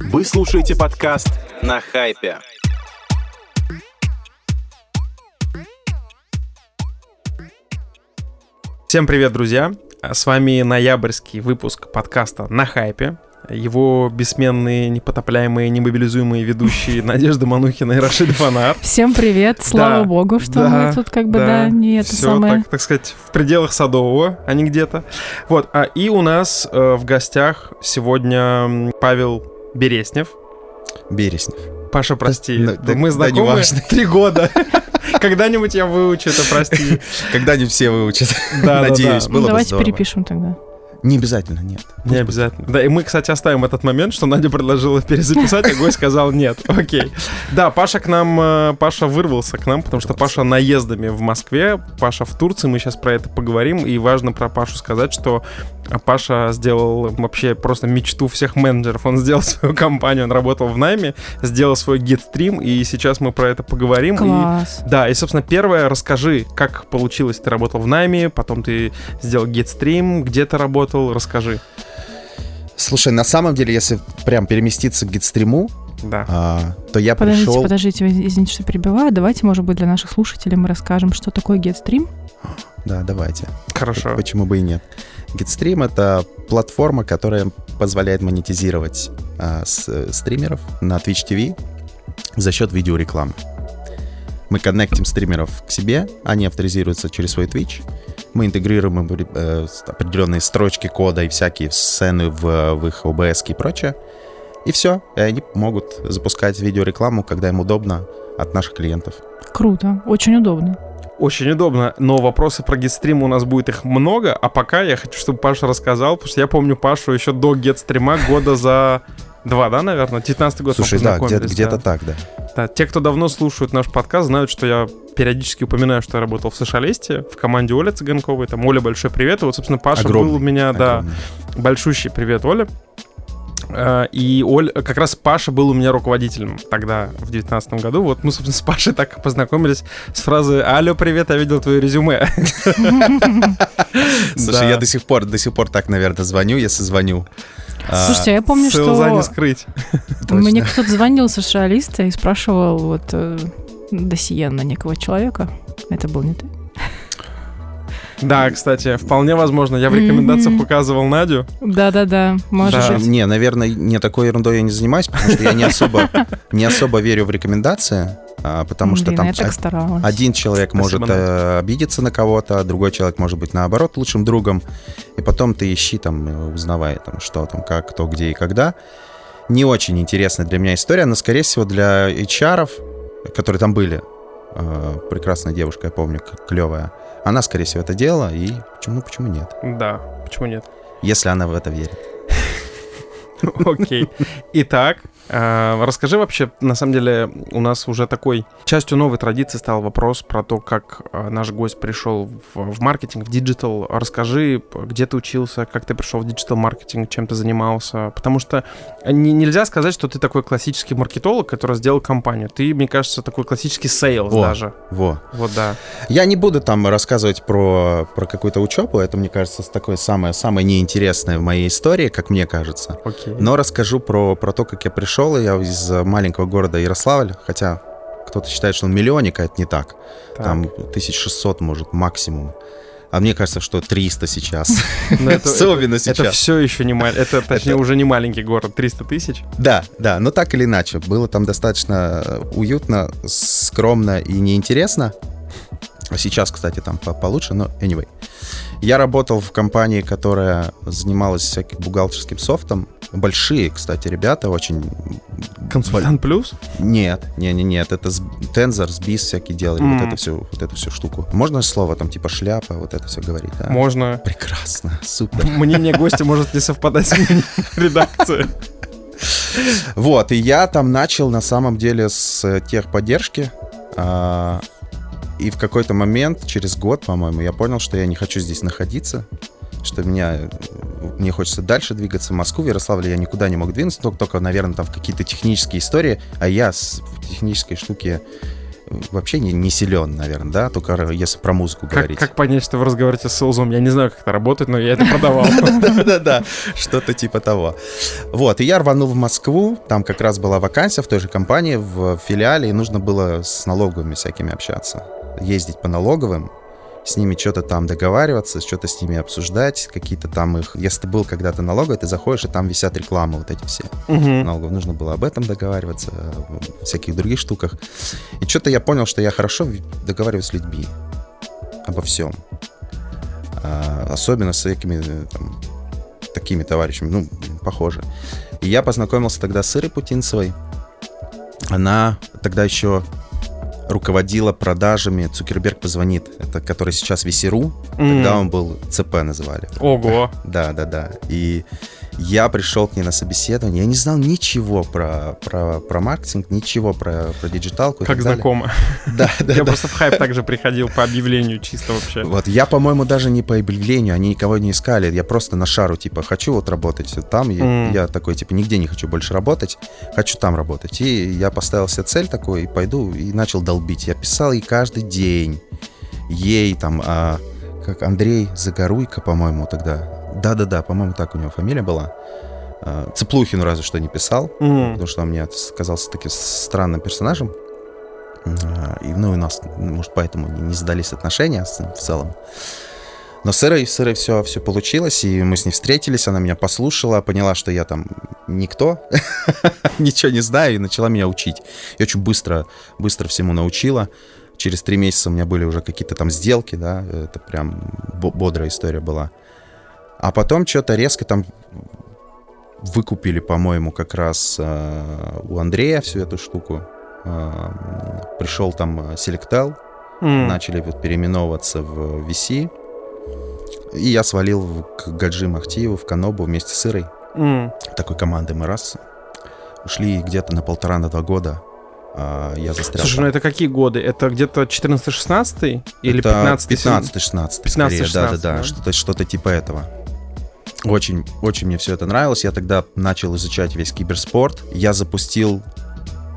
Вы слушаете подкаст на хайпе. Всем привет, друзья! С вами ноябрьский выпуск подкаста «На хайпе». Его бессменные, непотопляемые, немобилизуемые ведущие Надежда Манухина и Рашид Фанар. Всем привет, слава богу, что да, мы тут как бы, да, да не это Всё самое. Так, так сказать, в пределах Садового, а не где-то. Вот, а и у нас э, в гостях сегодня Павел Береснев. Береснев. Паша, прости, Да- да- мы да знакомы неважно. три года. Когда-нибудь я выучу это, прости. Когда-нибудь все выучат. Да, да, Надеюсь, да. Ну, было бы давайте перепишем тогда. Не обязательно, нет. Не обязательно. Да, и мы, кстати, оставим этот момент, что Надя предложила перезаписать, а гость сказал нет. Окей. Да, Паша к нам, э, Паша вырвался к нам, потому что Паша наездами в Москве, Паша в Турции, мы сейчас про это поговорим, и важно про Пашу сказать, что Паша сделал вообще просто мечту всех менеджеров. Он сделал свою компанию, он работал в найме, сделал свой гид-стрим, и сейчас мы про это поговорим. И Класс. да, и, собственно, первое, расскажи, как получилось, ты работал в найме, потом ты сделал гидстрим, где ты работал, расскажи. Слушай, на самом деле, если прям переместиться к гидстриму, Да. а, то я Подождите, пришел... подождите, вы извините, что перебиваю. Давайте, может быть, для наших слушателей мы расскажем, что такое GetStream. Да, давайте. Хорошо. Почему бы и нет? Гидстрим — это платформа, которая позволяет монетизировать а, с- э, стримеров на Twitch TV за счет видеорекламы. Мы коннектим стримеров к себе, они авторизируются через свой Twitch, мы интегрируем э, определенные строчки кода и всякие сцены в, в их OBS и прочее, и все, и они могут запускать видеорекламу, когда им удобно от наших клиентов. Круто, очень удобно. Очень удобно, но вопросы про гидстрим у нас будет их много, а пока я хочу, чтобы Паша рассказал, потому что я помню Пашу еще до гидстрима года за два, да, наверное? 19 год Слушай, да, где-то да. так, да. Да, те, кто давно слушают наш подкаст, знают, что я периодически упоминаю, что я работал в Сошалесте, в команде Оля Цыганковой. Там Оля, большой привет. И вот, собственно, Паша Огромный, был у меня, да, Огромное. большущий привет, Оля. Э, И Оль, как раз Паша был у меня руководителем тогда, в девятнадцатом году. Вот мы, собственно, с Пашей так познакомились с фразы «Алло, привет, я видел твое резюме». Слушай, Да. я до сих пор, до сих пор так, наверное, звоню, если звоню. А, Слушайте, я помню, Ссылза не что скрыть. мне кто-то звонил со шиалиста и спрашивал вот э, досье на некого человека. Это был не ты? Да, кстати, вполне возможно. Я в рекомендациях Мгм. указывал Надю. Да-да-да, может Да. быть. Не, наверное, не такой ерундой я не занимаюсь, потому что я не особо, не особо верю в рекомендации, а, потому что Блин, там я так од- один человек Спасибо, может э, обидеться на кого-то, а другой человек может быть наоборот лучшим другом, и потом ты ищи там, э, узнавай там, что там, как, кто, где и когда. Не очень интересная для меня история, но, скорее всего, для HR, которые там были, э, прекрасная девушка, я помню, клевая, она, скорее всего, это делала, и почему, ну, почему нет? Да, почему нет? Если она в это верит. Окей. Итак, расскажи вообще, на самом деле, у нас уже такой частью новой традиции стал вопрос про то, как э, наш гость пришел в, в маркетинг, в digital. Расскажи, где ты учился, как ты пришел в digital-маркетинг, чем ты занимался. Потому что не- нельзя сказать, что ты такой классический маркетолог, который сделал компанию. Ты, мне кажется, такой классический sales Во. даже. Во. Вот да. Я не буду там рассказывать про, про какую-то учебу, это, мне кажется, такое самое, самое неинтересное в моей истории, как мне кажется. Окей. Но расскажу про, про то, как я пришел. Я из маленького города Ярославль, хотя кто-то считает, что он миллионник, а это не так. Так. Там 1600, может, максимум. А мне кажется, что 300 сейчас. Это- Особенно Это сейчас. все еще не маленький, это точнее уже не маленький город, 300 тысяч. Да, да, но так или иначе. Было там достаточно э, уютно, скромно и неинтересно. А Сейчас, кстати, там по- получше, но anyway. Я работал в компании, которая занималась всяким бухгалтерским софтом. Большие, кстати, ребята, очень... Консультант плюс? Нет, не, не, нет, это Tensor, Sbiz всякие делали, М. вот эту всю, вот эту всю штуку. Можно слово там типа шляпа, вот это все говорить, да? Можно. Прекрасно, супер. Мнение гостя может не совпадать с мнением редакции. Вот, и я там начал на самом деле с техподдержки. И в какой-то момент, через год, по-моему, я понял, что я не хочу здесь находиться, что меня, э, мне хочется дальше двигаться в Москву. В Ярославле я никуда не мог двинуться, только, только наверное, там в какие-то технические истории. А я с технической штуке вообще не, не силен, наверное, да, только если про музыку Как, говорить. как понять, что вы разговариваете с соузом? Я не знаю, как это работает, но я это продавал. Да-да-да, что-то типа того. Вот, и я рванул в Москву, там как раз была вакансия в той же компании, в филиале, и нужно было с налоговыми всякими общаться. Ездить по налоговым, с ними что-то там договариваться, что-то с ними обсуждать, какие-то там их... Если ты был когда-то налоговый, ты заходишь, и там висят рекламы вот эти все. Мгм. налогов. Нужно было об этом договариваться, о всяких других штуках. И что-то я понял, что я хорошо договариваюсь с людьми обо всем. А, особенно с всякими э, там, такими товарищами, ну, похоже. И я познакомился тогда с Ирой Путинцевой. Она тогда еще руководила продажами «Цукерберг позвонит», это который сейчас VC.ru, тогда М. он был ЦП называли. Ого. Да, да, да. И я пришел к ней на собеседование. Я не знал ничего про, про, про маркетинг, ничего про, про диджиталку. Как знакомо. Да, да, Я да. просто в хайп также приходил по объявлению чисто вообще. Вот я, по-моему, даже не по объявлению, они никого не искали. Я просто на шару, типа, хочу вот работать там. Я такой, типа, нигде не хочу больше работать, хочу там работать. И я поставил себе цель такой, и пойду, и начал долбить. Я писал ей каждый день. Ей там, а, как Андрей Загоруйко, по-моему, тогда. Да-да-да, по-моему, так у него фамилия была. А, Цыплухину разве что не писал. М. потому что он мне казался таким странным персонажем. А, И, ну, у нас, может, поэтому не, не сдались отношения с ним в целом. Но с Ирой, с Ирой все, все получилось, и мы с ней встретились, она меня послушала, поняла, что я там никто, ничего не знаю, и начала меня учить. И очень быстро, быстро всему научила. Через три месяца у меня были уже какие-то там сделки, да, это прям бо- бодрая история была. А потом что-то резко там выкупили, по-моему, как раз э, у Андрея всю эту штуку. Э, пришел там э, Selectel, М. начали вот переименовываться в VC. И я свалил в- к Гаджи Махтиеву в Канобу вместе с Ирой. М. Такой команды мы раз ушли где-то на полтора на два года. а я застрял. Слушай, там. ну это какие годы? Это где-то 14-16 или Это 15 15-16, 15-16, скорее, да, да, да? да, что-то, что-то типа этого. Очень, очень мне все это нравилось. Я тогда начал изучать весь киберспорт. Я запустил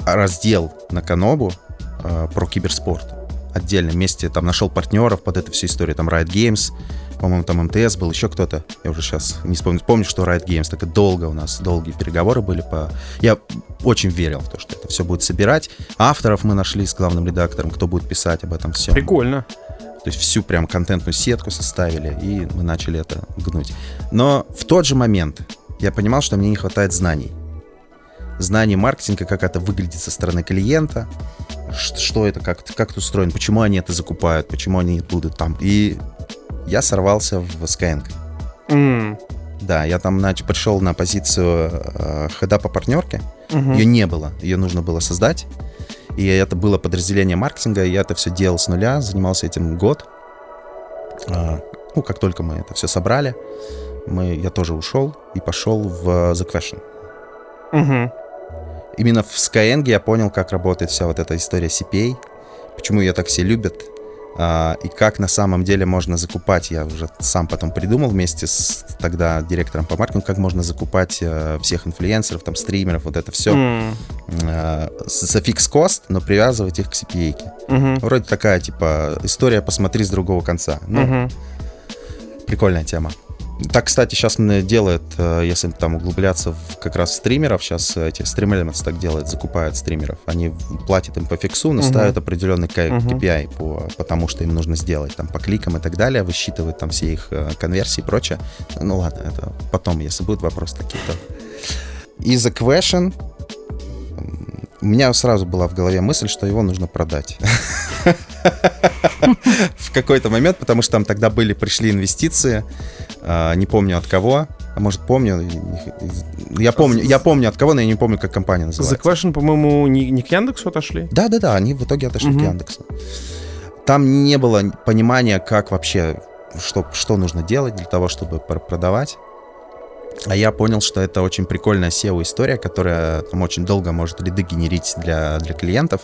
раздел на Канобу э, про киберспорт. Отдельно вместе там нашел партнеров под эту всю историю. Там Riot Games, по-моему, там МТС был, еще кто-то. Я уже сейчас не вспомню. Помню, что Riot Games, так и долго у нас, долгие переговоры были по... Я очень верил в то, что это все будет собирать. Авторов мы нашли с главным редактором, кто будет писать об этом всем. Прикольно. То есть всю прям контентную сетку составили, и мы начали это гнуть. Но в тот же момент я понимал, что мне не хватает знаний. Знаний маркетинга, как это выглядит со стороны клиента, что это, как, как это устроено, почему они это закупают, почему они будут там. И я сорвался в Skyeng. М. Да, я там нач- пришел на позицию э, хеда по партнерке. Мгм. Ее не было, ее нужно было создать. И это было подразделение маркетинга, я это все делал с нуля, занимался этим год. А, Ну, как только мы это все собрали, мы, я тоже ушел и пошел в The Question. Мгм. Именно в Skyeng я понял, как работает вся вот эта история CPA, почему ее так все любят, и как на самом деле можно закупать. Я уже сам потом придумал вместе с тогда директором по маркетингу, как можно закупать э, всех инфлюенсеров, там, стримеров, вот это все. За фикс кост, но привязывать их к CPA. Мгм. Вроде такая, типа, история «посмотри с другого конца». Ну, Мгм. прикольная тема. Так, кстати, сейчас делают, э, если там углубляться в, как раз в стримеров, сейчас эти стримеры так делают, закупают стримеров. Они платят им по фиксу, но Мгм. ставят определенный. KPI по, по тому, что им нужно сделать, там, по кликам и так далее, высчитывают там все их э, конверсии и прочее. Ну ладно, это потом, если будут вопросы такие-то. И The Question у меня сразу была в голове мысль, что его нужно продать. В какой-то момент, потому что там тогда были, пришли инвестиции, а, не помню от кого, а может помню, я помню, я помню от кого, но я не помню, как компания называется. Question, по-моему, не, не к Яндексу отошли? Да, да, да, они в итоге отошли Мгм. к Яндексу. Там не было понимания, как вообще, что, что нужно делать для того, чтобы пр- продавать. А я понял, что это очень прикольная SEO-история, которая там очень долго может лиды генерить для, для клиентов.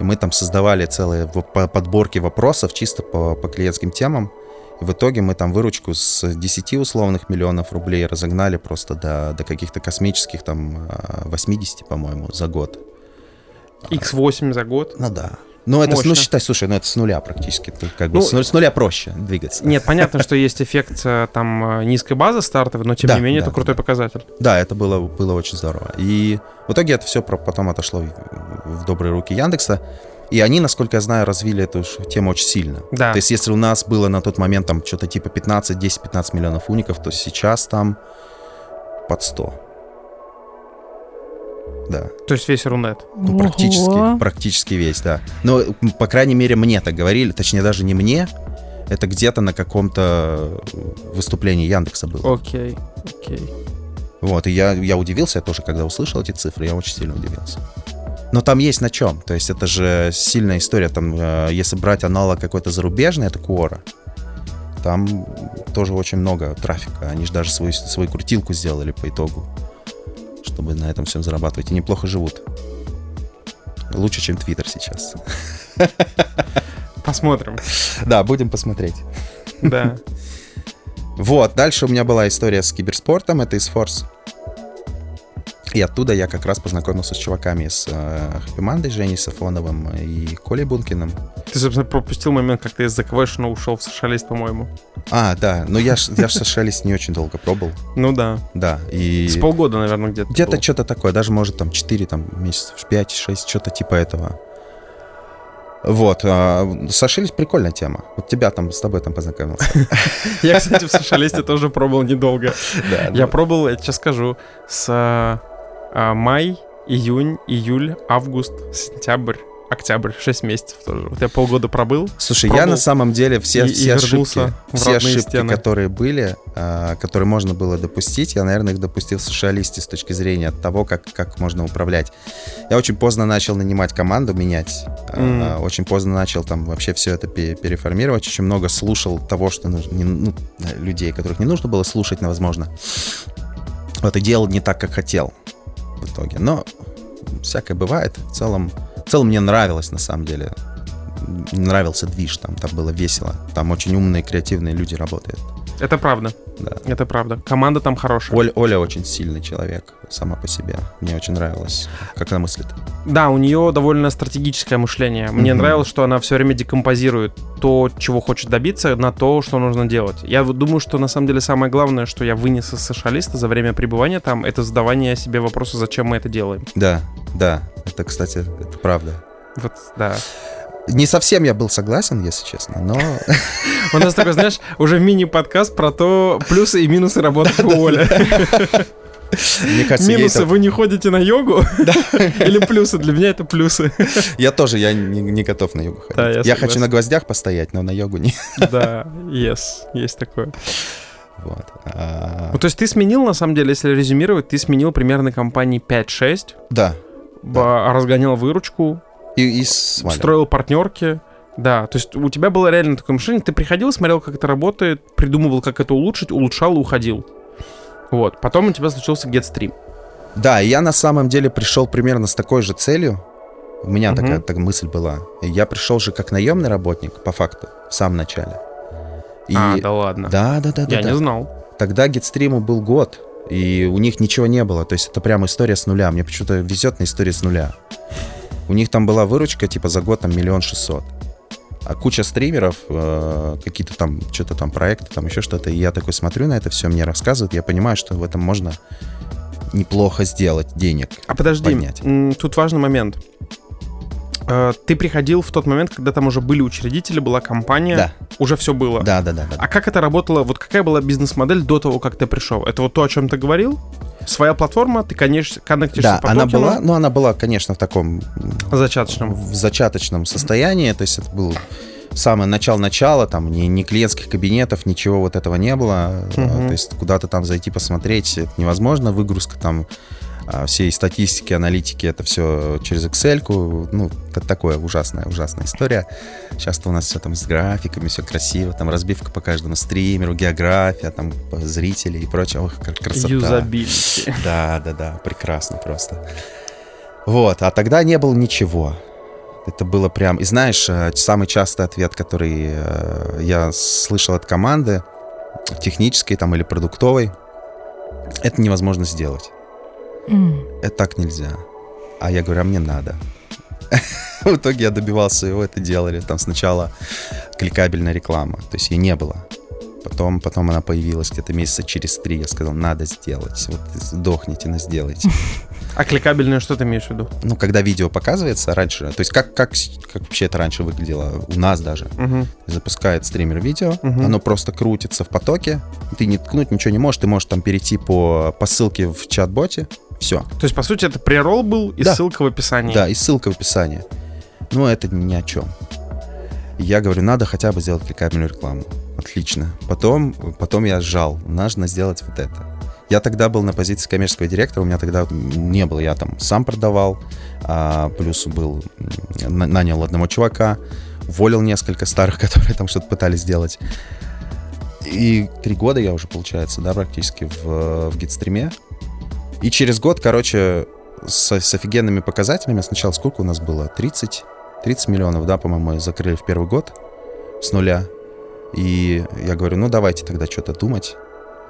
И мы там создавали целые подборки вопросов чисто по, по клиентским темам. И в итоге мы там выручку с 10 условных миллионов рублей разогнали просто до, до каких-то космических там а, 80, по-моему, за год. X8 за год. Ну да. Ну, это, ну, считай, слушай, ну это с нуля практически. Тут как бы Ну, с, нуля, с нуля проще двигаться. Нет, понятно, что есть эффект э, там э, низкой базы стартовой, но тем Да, не менее да, это крутой да. показатель. Да, это было, было очень здорово. И в итоге это все потом отошло в, в добрые руки Яндекса. И они, насколько я знаю, развили эту тему очень сильно. Да. То есть если у нас было на тот момент там что-то типа 15, 10-15 миллионов уников, то сейчас там под 100. Да, То есть весь Рунет. ну, практически, Ого. практически весь, да. Но, по крайней мере, мне так говорили, точнее, даже не мне, это где-то на каком-то выступлении Яндекса было. Окей, окей. Вот, и я, я удивился, я тоже, когда услышал эти цифры, я очень сильно удивился. Но там есть на чем. То есть это же сильная история. Там, э, если брать аналог какой-то зарубежный, это Quora. Там тоже очень много трафика. Они же даже свою, свою крутилку сделали по итогу, чтобы на этом всем зарабатывать. И неплохо живут. Лучше, чем Твиттер сейчас. Посмотрим. Да, будем посмотреть. Да. Вот, дальше у меня была история с киберспортом, это из Force. И оттуда я как раз познакомился с чуваками с э, Happy Женей Сафоновым и Колей Бункиным. Ты, собственно, пропустил момент, как ты из Question ушел в социалист, по-моему. А, да, но я ж, я ж не очень долго пробовал, Ну да. да, и... С полгода, наверное, где-то. Где-то что-то такое, даже может там 4 там, месяцев, 5-6, что-то типа этого. Вот, а, сошлись прикольная тема. Вот тебя там, с тобой там познакомился. Я, кстати, в социалисте тоже пробовал недолго. Да, Я пробовал, я сейчас скажу, с а, май, июнь, июль, август, сентябрь, октябрь, 6 месяцев тоже. Вот я полгода пробыл. Слушай, я Пробовал на самом деле все, и- и все вернулся ошибки, все ошибки, стены. которые были, а, которые можно было допустить, я, наверное, их допустил в социалисте с точки зрения того, как, как можно управлять. Я очень поздно начал нанимать команду, менять. а, Мгм. очень поздно начал там вообще все это пе- переформировать. Очень много слушал того, что нужно, не- ну, людей, которых не нужно было слушать, но, возможно. Вот и делал не так, как хотел в итоге. Но всякое бывает. В целом, в целом мне нравилось на самом деле. Нравился движ, там, там было весело. Там очень умные, креативные люди работают. Это правда, Да. это правда. Команда там хорошая. Оль- Оля очень сильный человек сама по себе. Мне очень нравилось, как она мыслит. Да, у нее довольно стратегическое мышление. Мне Мгм. нравилось, что она все время декомпозирует то, чего хочет добиться, на то, что нужно делать. Я думаю, что на самом деле самое главное, что я вынес из социалиста за время пребывания там, это задавание себе вопроса, зачем мы это делаем. Да, да. Это, кстати, это правда. Вот, да. Не совсем я был согласен, если честно, но... У нас такой, знаешь, уже мини-подкаст про то, плюсы и минусы работы у Оли. Мне кажется, Минусы, это- вы не ходите на йогу? Или плюсы? Для меня это плюсы. Я тоже, я не, не готов на йогу ходить. Да, я я хочу на гвоздях постоять, но на йогу не. Да, yes, есть такое. Вот. А, Ну, то есть ты сменил, на самом деле, если резюмировать, ты сменил примерно компании 5-6, Да. ба- разгонял выручку, И, и свалил. строил партнерки. Да, то есть у тебя было реально такое мышление, ты приходил, смотрел, как это работает, придумывал, как это улучшить, улучшал и уходил. Вот, потом у тебя случился GetStream. Да, я на самом деле пришел примерно с такой же целью. У меня Мгм. такая, такая мысль была. Я пришел же как наемный работник, по факту, в самом начале. И... А, да ладно. Да, да, да, да. Я да. не знал. Тогда Гитстриму был год, и у них ничего не было. То есть это прям история с нуля. Мне почему-то везет на истории с нуля. У них там была выручка типа за год там миллион шестьсот. А куча стримеров, э, какие-то там, что-то там проекты, там еще что-то. И я такой смотрю на это все, мне рассказывают, я понимаю, что в этом можно неплохо сделать денег. А подожди, поднять. тут важный момент. Э, Ты приходил в тот момент, когда там уже были учредители, была компания, Да, уже все было. да, да, да, да. А как это работало? Вот какая была бизнес-модель до того, как ты пришел? Это вот то, о чем ты говорил? Своя платформа, ты, конечно, коннектишься Да, по она токену, была, ну, она была, конечно, в таком зачаточном. в зачаточном состоянии, то есть это был самое начало-начало, там ни, ни клиентских кабинетов, ничего вот этого не было, Мгм. то есть куда-то там зайти посмотреть это невозможно, выгрузка там а, всей статистики, аналитики, это все через Excel, ну, это такое ужасная, ужасная история. Сейчас-то у нас все там с графиками, все красиво, там разбивка по каждому стримеру, география, там по зрителей и прочее. Ох, кр- красота. Юзабилити. Да, да, да, прекрасно просто. Вот, а тогда не было ничего. Это было прям... И знаешь, э, самый частый ответ, который э, я слышал от команды, технической там или продуктовой, это невозможно сделать. М. Это так нельзя. А я говорю, а мне надо. В итоге я добивался его, это делали. Там сначала кликабельная реклама, то есть ее не было. Потом, потом она появилась где-то месяца через три. Я сказал, надо сделать. Вот сдохните, но сделайте. А кликабельное что ты имеешь в виду? Ну, когда видео показывается раньше, то есть как, как, как вообще это раньше выглядело у нас даже. Мгм. Запускает стример видео, Мгм. оно просто крутится в потоке, ты не ткнуть ничего не можешь, ты можешь там перейти по, по ссылке в чат-боте, все. То есть, по сути, это преролл был и Да. ссылка в описании. Да, и ссылка в описании. Ну, это ни о чем. Я говорю, надо хотя бы сделать кликабельную рекламу. Отлично. Потом, потом я сжал. Нужно сделать вот это. Я тогда был на позиции коммерческого директора, у меня тогда не было, я там сам продавал, а, плюс был, нанял одного чувака, уволил несколько старых, которые там что-то пытались сделать. И три года я уже, получается, да, практически в, в гидстриме. И через год, короче, с, с офигенными показателями. Сначала сколько у нас было? 30? 30 миллионов, да, по-моему, закрыли в первый год с нуля. И я говорю, ну давайте тогда что-то думать.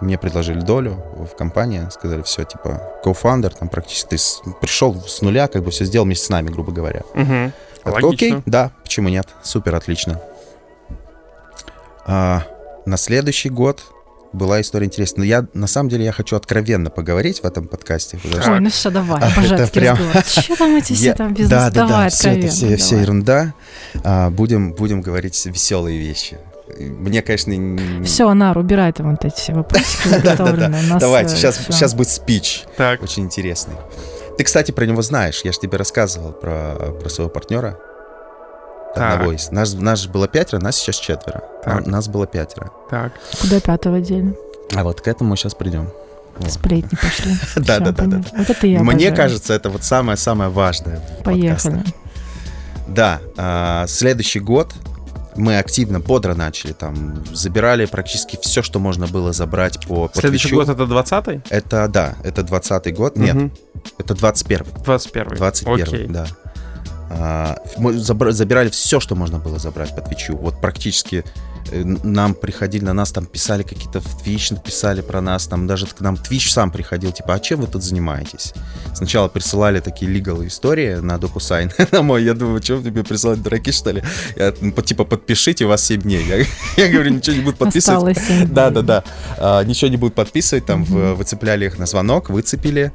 Мне предложили долю в компании, сказали, все, типа, co-founder, там практически ты с- пришел с нуля, как бы все сделал вместе с нами, грубо говоря. Мгм. Я такой, Окей, Логично. да, почему нет? Супер, отлично. А, на следующий год была история интересная. Но я, на самом деле, я хочу откровенно поговорить в этом подкасте. потому что Ой, ну все, давай, обожаю такие прям- разговоры. Че там эти все там бизнес? Да, да, давай, да, все это все, все ерунда. А, будем, будем говорить веселые вещи. Мне, конечно, Все, Нар, убирай там вот эти все вопросики заготовленные. Давайте, сейчас, сейчас будет спич. Так. Очень интересный. Ты, кстати, про него знаешь. Я же тебе рассказывал про, про своего партнера. Так. Одного из. Нас, нас же было пятеро, нас сейчас четверо. Так. А Нас было пятеро. Так. Куда пятого отдельно? А вот к этому мы сейчас придем. Вот. Сплетни пошли. Да, да, да, да. Вот это я Мне кажется, это вот самое-самое важное. в Поехали. Да, а, следующий год мы активно, бодро начали там, забирали практически все, что можно было забрать по, по Следующий Твичу. год это 20-й? Это, да, это 20-й год. Нет, это 21-й. 21-й. 21 Окей. да. А, мы забирали все, что можно было забрать по Твичу. Вот практически э, нам приходили, на нас там писали какие-то в Твич, написали про нас, там даже к нам Твич сам приходил, типа, а чем вы тут занимаетесь? Сначала присылали такие легалы истории на DocuSign на мой, я думаю, что тебе присылать, дураки, что ли? Я, ну, типа, подпишите, у вас 7 дней. Я, я говорю, ничего не будут подписывать. Да, да, да. А, ничего не будут подписывать, там в- выцепляли их на звонок, выцепили,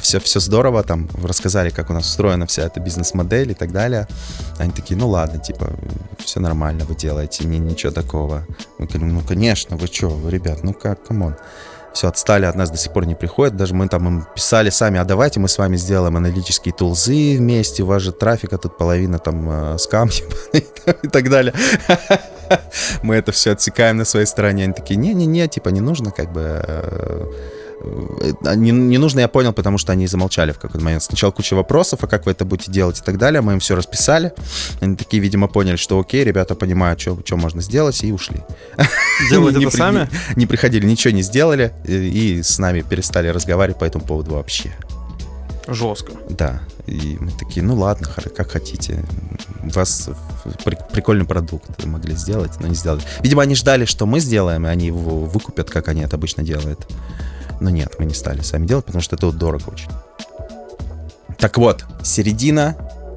все, все здорово, там рассказали, как у нас устроена вся эта бизнес-модель и так далее. Они такие, ну ладно, типа, все нормально вы делаете, не, ничего такого. Мы говорим, ну конечно, вы что, ребят, ну как, come on. Все, отстали от нас, до сих пор не приходят. Даже мы там им писали сами, а давайте мы с вами сделаем аналитические тулзы вместе, у вас же трафика тут половина там э, скам и так далее. Мы это все отсекаем на своей стороне. Они такие, не-не-не, типа не нужно как бы... э, э, Не, не нужно, я понял, потому что они замолчали в какой-то момент. Сначала куча вопросов, а как вы это будете делать и так далее. Мы им все расписали. Они такие, видимо, поняли, что окей, ребята понимают, что, что можно сделать, и ушли. Делают это сами? Не приходили, ничего не сделали, и, и с нами перестали разговаривать по этому поводу вообще. Жестко. Да. И мы такие, ну ладно, как хотите. У вас при- прикольный продукт могли сделать, но не сделали. Видимо, они ждали, что мы сделаем, и они его выкупят, как они это обычно делают. Но нет, мы не стали сами делать, потому что это вот дорого очень. Так вот, середина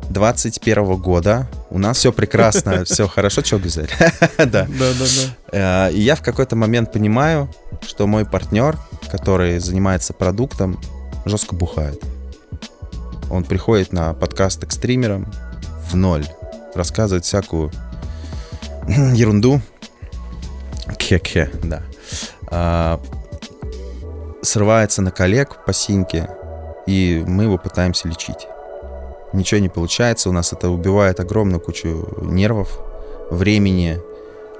21 года. У нас все прекрасно, все хорошо. Че, Гюзель? Да. Да, да, да. Э, И я в какой-то момент понимаю, что мой партнер, который занимается продуктом, жестко бухает. Он приходит на подкасты к стримерам в ноль, рассказывает всякую ерунду. Кхе-кхе, да. Срывается на коллег по синьке, и мы его пытаемся лечить. Ничего не получается, у нас это убивает огромную кучу нервов, времени,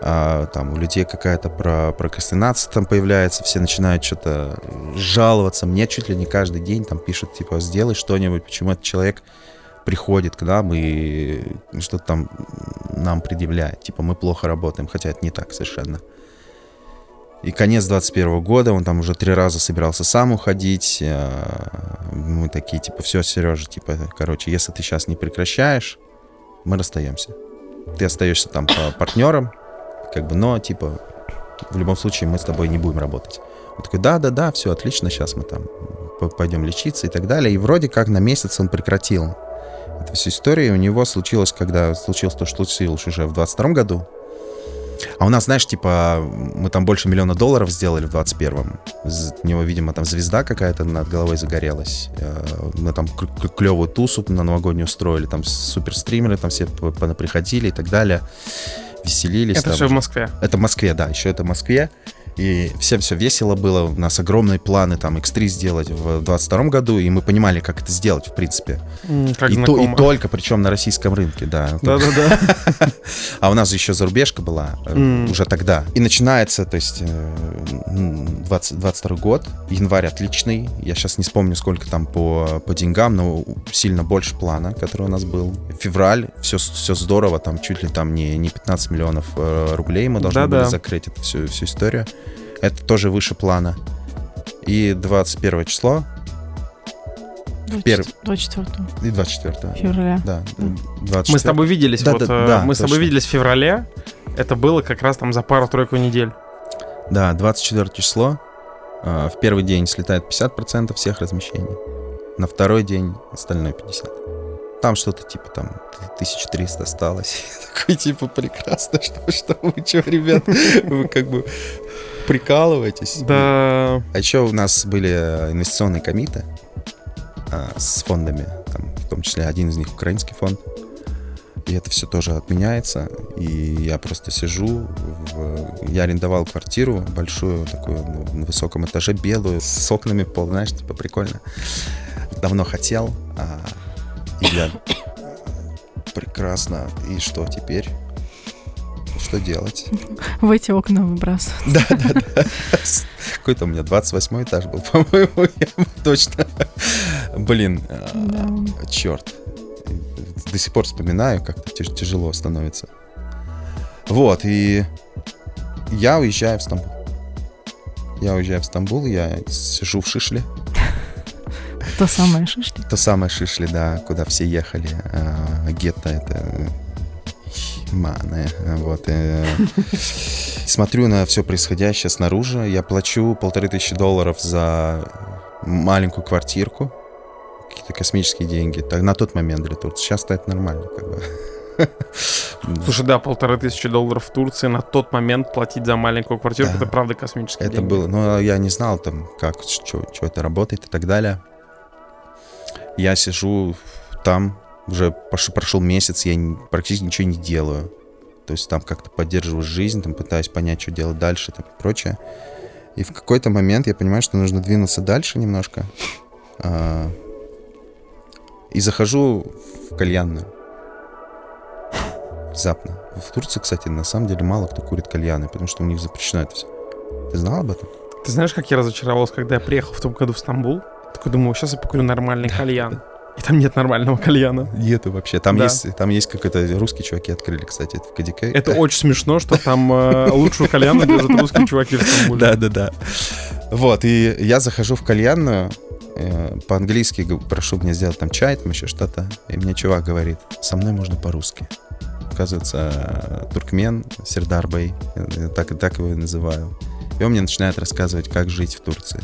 а, там у людей какая-то про прокрастинация там появляется, все начинают что-то жаловаться. Мне чуть ли не каждый день там пишут, типа, сделай что-нибудь, почему этот человек приходит к нам и что-то там нам предъявляет. Типа, мы плохо работаем, хотя это не так совершенно. И конец 21 года, он там уже три раза собирался сам уходить. а, Мы такие, типа, все, Сережа, типа, короче, если ты сейчас не прекращаешь, мы расстаемся. Ты остаешься там по партнерам, как бы, но, типа, в любом случае мы с тобой не будем работать. Он такой, да-да-да, все отлично, сейчас мы там пойдем лечиться и так далее. И вроде как на месяц он прекратил эту всю историю. У него случилось, когда случилось то, что случилось уже в 22 году. А у нас, знаешь, типа, мы там больше миллиона долларов сделали в 21-м. З- У него, видимо, там звезда какая-то над головой загорелась. Э, Мы там клевую тусу на новогоднюю устроили, там супер стримеры, там все приходили и так далее. Веселились. Это там все в. Москве. Это в Москве, да, еще это в Москве. И всем все весело было. У нас огромные планы там X3 сделать в 22 году, и мы понимали, как это сделать, в принципе. Как и, то- и только, причем на российском рынке, да. Да-да-да. А у нас еще зарубежка была э, уже тогда. И начинается, то есть, э, м, 20 22 год, январь отличный. Я сейчас не вспомню, сколько там по, по деньгам, но сильно больше плана, который у нас был. Февраль, все, все здорово, там чуть ли там не, не 15 миллионов э, рублей мы должны Да-да. были закрыть эту всю, всю историю. Это тоже выше плана. И 21 число, Первый. 24 и 24 февраля. Да, Мгм. 24. Мы с тобой виделись, Да, вот, да, э, да, мы с тобой точно. виделись в феврале. Это было как раз там за пару-тройку недель. Да, 24 число. А, В первый день слетает 50% всех размещений. На второй день остальное 50%. Там что-то типа там 1300 осталось. Такой типа прекрасно, что, что вы, что, ребят, вы как бы прикалываетесь. Да. А еще у нас были э, инвестиционные комиты а, с фондами, там, в том числе один из них украинский фонд. И это все тоже отменяется. И я просто сижу, в- я арендовал квартиру большую, такую ну, на высоком этаже, белую, с окнами пол, знаешь, типа прикольно. Давно хотел. а, и я прекрасно. И что теперь? Что делать? В эти окна выбрасывать. Да, да, да. Какой-то у меня 28 этаж был, по-моему, я точно. Блин, Да. черт. До сих пор вспоминаю, тяж- тяжело становится. Вот, и я уезжаю в Стамбул. Я уезжаю в Стамбул, я сижу в Шишле. То самое шишки. То самое Шишли, да, куда все ехали. А, гетто это Маны, вот. э. Смотрю на все происходящее снаружи. Я плачу полторы тысячи долларов за маленькую квартирку. Какие-то космические деньги. Так, на тот момент для Турции. Сейчас-то это нормально, как бы. Слушай, да, полторы тысячи долларов в Турции на тот момент платить за маленькую квартирку, Да. это правда космические Это деньги. было, но я не знал там, как, что это работает и так далее. Я сижу там, уже прошел месяц, я практически ничего не делаю. То есть там как-то поддерживаю жизнь, там пытаюсь понять, что делать дальше там, и прочее. И в какой-то момент я понимаю, что нужно двинуться дальше немножко. А, и захожу в кальянную. Внезапно. В Турции, кстати, на самом деле мало кто курит кальяны, потому что у них запрещено это все. Ты знал об этом? Ты знаешь, как я разочаровался, когда я приехал в том году в Стамбул? Такой думаю, сейчас я покурю нормальный кальян. И там нет нормального кальяна. Нету вообще. Там Да. есть, там есть какой-то русские чуваки открыли, кстати, это в КДК. Это очень смешно, что там э, лучшую кальяну держат русские чуваки в Стамбуле. Да, да, да. Вот, и я захожу в кальянную, э, по-английски прошу мне сделать там чай, там еще что-то. И мне чувак говорит, со мной можно по-русски. Оказывается, туркмен, Сердарбей, э, так, так его и называю. И он мне начинает рассказывать, как жить в Турции.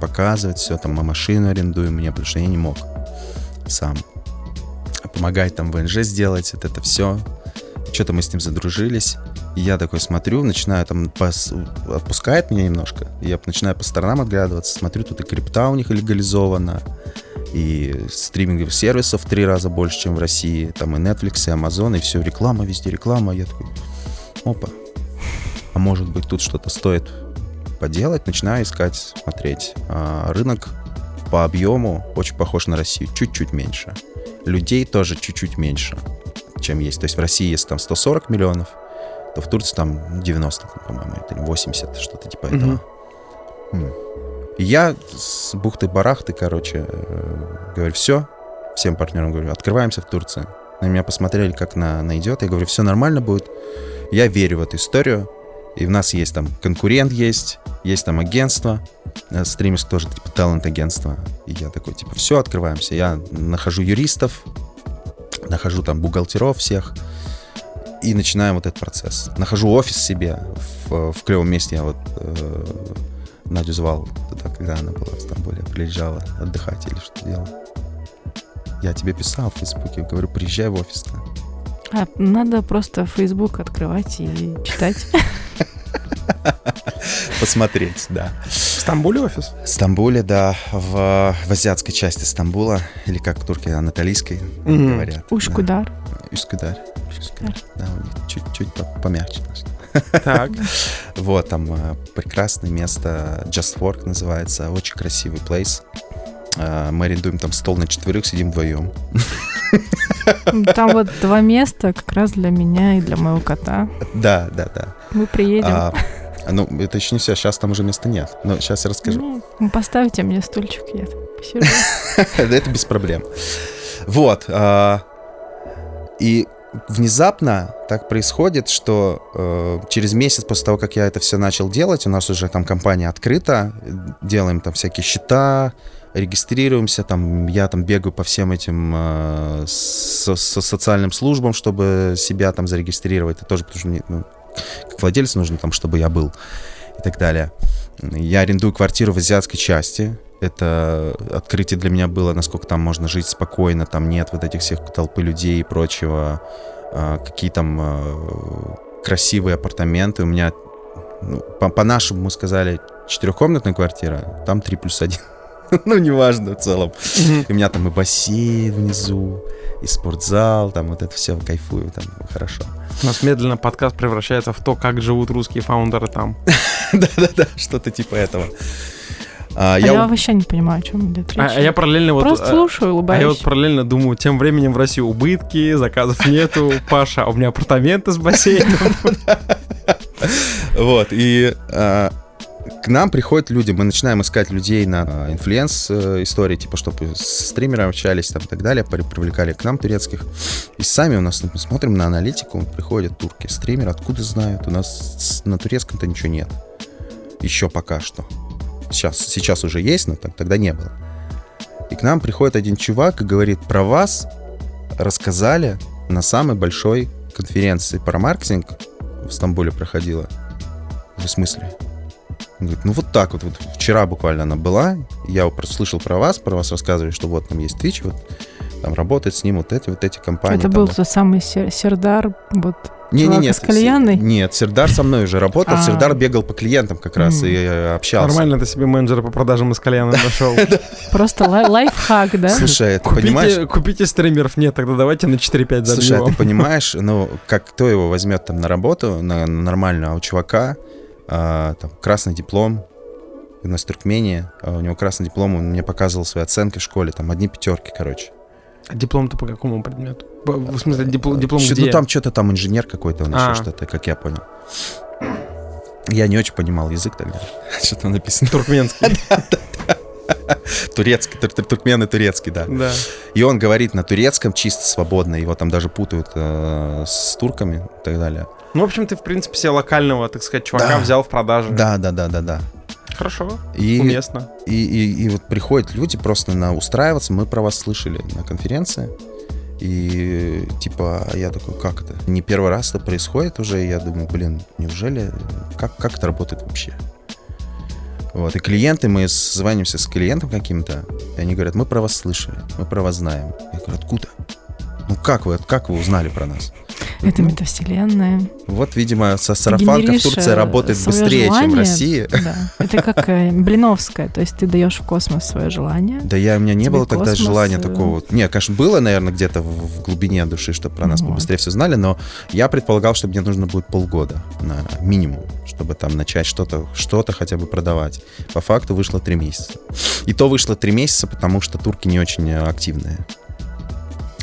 Показывать все, там, мы машину арендуем мне, потому что я не мог сам. Помогает там ВНЖ сделать, вот это все. Что-то мы с ним задружились. И я такой смотрю, начинаю там, пос- отпускает меня немножко. Я начинаю по сторонам отглядываться, смотрю, тут и крипта у них легализована, и стриминговых сервисов в три раза больше, чем в России. Там и Netflix, и Amazon, и все, реклама, везде реклама. Я такой, опа, а может быть тут что-то стоит поделать? Начинаю искать, смотреть. А рынок по объему очень похож на Россию, чуть-чуть меньше. Людей тоже чуть-чуть меньше, чем есть. То есть в России, если там 140 миллионов, то в Турции там 90, там, по-моему, или 80, что-то типа этого. М. И я с бухты-барахты, короче, э, говорю, все, всем партнерам говорю, открываемся в Турции. На меня посмотрели, как на, на идиота. Я говорю, все нормально будет. Я верю в эту историю. И у нас есть там конкурент есть, есть там агентство, э, стримерское тоже типа талант-агентство. И я такой, типа, все, открываемся. Я нахожу юристов, нахожу там бухгалтеров всех, и начинаем вот этот процесс. Нахожу офис себе в, в клевом месте. Я вот э, Надю звал туда, когда она была в Стамбуле, приезжала отдыхать или что делала. Я тебе писал в Фейсбуке, говорю, приезжай в офис. А надо просто Facebook открывать и читать. Посмотреть, да. В Стамбуле офис? В Стамбуле, да, в, в азиатской части Стамбула, или как турки анатолийской Мгм. говорят. Ушкудар. Да. Üsküdar. Üsküdar. Да, у них чуть-чуть по- помягче. Так. Вот, там э, прекрасное место, Just Work называется, очень красивый плейс. Э, Мы арендуем там стол на четверых, сидим вдвоем. Там вот два места как раз для меня и для моего кота. Да, да, да. Мы приедем. А, ну, это еще не все, сейчас там уже места нет. Но сейчас я расскажу. Ну, ну, поставьте мне стульчик, я посижу. Это без проблем. Вот. а, И внезапно так происходит, что э, через месяц после того, как я это все начал делать, у нас уже там компания открыта, делаем там всякие счета, регистрируемся, там я там бегаю по всем этим э, со, со социальным службам, чтобы себя там зарегистрировать, это тоже потому что мне, ну, как владелец нужно там, чтобы я был и так далее. Я арендую квартиру в азиатской части. Это открытие для меня было, насколько там можно жить спокойно, там нет вот этих всех толпы людей и прочего. А, Какие там а, красивые апартаменты. У меня, ну, по- по-нашему мы сказали, четырехкомнатная квартира, там 3 плюс 1. Ну, неважно в целом. И у меня там и бассейн внизу, и спортзал, там вот это все, кайфую, там хорошо. У нас медленно подкаст превращается в то, как живут русские фаундеры там. Да-да-да, что-то типа этого. А, А я я вообще не понимаю, о чем идет А, речь. а я параллельно вот... Просто а, слушаю, А я улыбаюсь. вот параллельно думаю, тем временем в России убытки, заказов нету, Паша, а у меня апартаменты с бассейном. Вот, и а, к нам приходят люди, мы начинаем искать людей на а, influence э, истории, типа, чтобы с стримерами общались там и так далее, при- привлекали к нам турецких. И сами у нас, мы смотрим на аналитику, приходят турки, стримеры, откуда знают, у нас на турецком-то ничего нет. Еще пока что. Сейчас, сейчас уже есть, но тогда не было. И к нам приходит один чувак и говорит, про вас рассказали на самой большой конференции про маркетинг в Стамбуле проходила. В смысле? Он говорит, ну вот так вот, вот вчера буквально она была, я слышал про вас, про вас рассказывали, что вот там есть Twitch, вот там работает с ним вот эти вот эти компании. Это там, был да. тот самый Сер- Сердар, вот Не-не-не, чувак с кальянной? Нет, Сердар со мной уже работал, А. Сердар бегал по клиентам как раз и э, общался. Нормально ты себе менеджера по продажам из кальяна нашел. просто лай- лайфхак, да? Слушай, ты понимаешь, Купите, стримеров. Нет, тогда давайте на 4-5 Слушай, а забьем. ты понимаешь, ну, как кто его возьмет там на работу, на, на нормальную, а у чувака а, там красный диплом, у нас в Туркмении, а у него красный диплом, он мне показывал свои оценки в школе, там одни пятерки, короче. А диплом-то по какому предмету? В смысле, диплом, диплом Чё- где? Ну, там что-то там инженер какой-то, он А. еще что-то, как я понял. Я не очень понимал язык тогда. Что там написано? Туркменский. Турецкий, тур- тур- туркмен и турецкий, да. Да. И он говорит на турецком чисто свободно, его там даже путают э, с турками и так далее. Ну, в общем, ты, в принципе, себе локального, так сказать, чувака Да. взял в продажу. Да, да, да, да, да. Хорошо, И, уместно. и, и, и вот приходят люди просто на устраиваться. Мы про вас слышали на конференции. И типа, я такой, как это? Не первый раз это происходит уже. И я думаю, блин, неужели? Как, как это работает вообще? Вот, и клиенты, мы созванимся с клиентом каким-то, и они говорят, мы про вас слышали, мы про вас знаем. Я говорю, откуда? Ну как вы, как вы узнали про нас? Это Ну, метавселенная. Вот, видимо, со сарафанка в Турции э, работает быстрее, чем в желание. России. Да. Это как э, Блиновская, то есть ты даешь в космос свое желание. Да я, у меня не было тогда космос, желания э, такого. Нет, конечно, было, наверное, где-то в, глубине души, чтобы про нас Вот. побыстрее все знали, но я предполагал, что мне нужно будет полгода на минимум, чтобы там начать что-то что хотя бы продавать. По факту вышло три месяца. И то вышло три месяца, потому что турки не очень активные.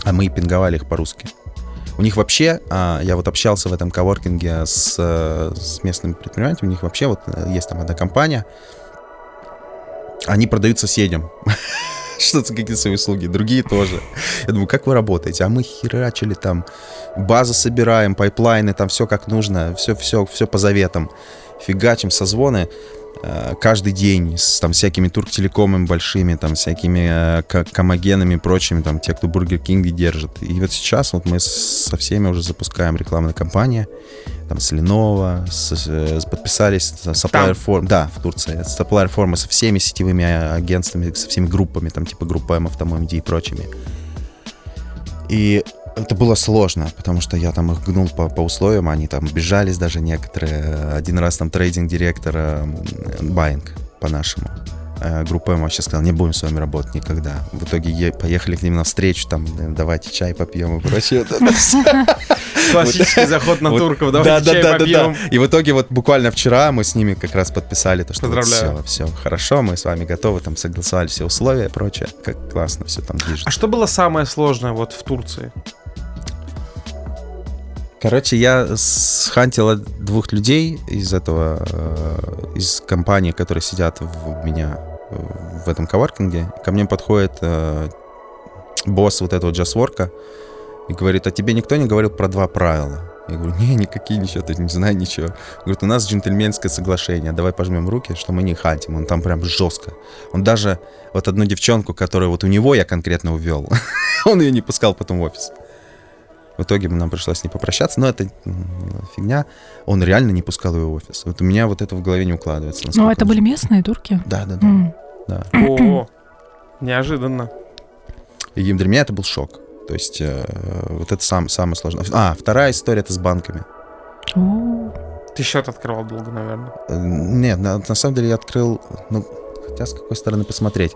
А мы пинговали их по-русски. У них вообще, а, я вот общался в этом коворкинге с, э, с местными предпринимателями, у них вообще вот э, есть там одна компания, они продают соседям. Что-то какие-то свои услуги, другие тоже. Я думаю, как вы работаете? А мы херачили там, базы собираем, пайплайны, там все как нужно, все, все, все по заветам. Фигачим созвоны. Э, каждый день с там всякими турктелекомами большими, там всякими э, комогенами и прочими, там те, кто Бургер Кинги держит. И вот сейчас вот мы со всеми уже запускаем рекламные кампании, там с Lenovo, с, с- подписались с Supplier Forum, да, в Турции, с Supplier Forum со всеми сетевыми агентствами, со всеми группами, там типа группа М, Автомобиль и прочими. И это было сложно, потому что я там их гнул по, по условиям, они там бежались даже некоторые. Один раз там трейдинг-директор Байнг по-нашему. э, Группа М вообще сказал, не будем с вами работать никогда. В итоге е- поехали к ним на встречу, там, давайте чай попьем и прочее. Классический заход на турков. Да, Давайте да, чай попьем. И в итоге вот буквально вчера мы с ними как раз подписали то, что все, все хорошо, мы с вами готовы, там согласовали все условия и прочее. Как классно все там движется. А что было самое сложное вот в Турции? Короче, я схантил двух людей из этого, э, из компании, которые сидят в меня э, в этом коворкинге. Ко мне подходит э, босс вот этого джасворка и говорит, а тебе никто не говорил про два правила? Я говорю, не, никакие ничего, ты не знаю ничего. Говорит, у нас джентльменское соглашение, давай пожмем руки, что мы не хантим. Он там прям жестко. Он даже вот одну девчонку, которую вот у него я конкретно увел, он ее не пускал потом в офис. В итоге нам пришлось с ней попрощаться, но это фигня. Он реально не пускал ее в офис. Вот у меня вот это в голове не укладывается. Ну, это были местные турки? Да, да, да. М. да. О, неожиданно. И для меня это был шок. То есть э, вот это сам, самое сложное. А, вторая история это с банками. О, Ты счет открывал долго, наверное. Э, Нет, на, на самом деле я открыл, ну, хотя с какой стороны посмотреть.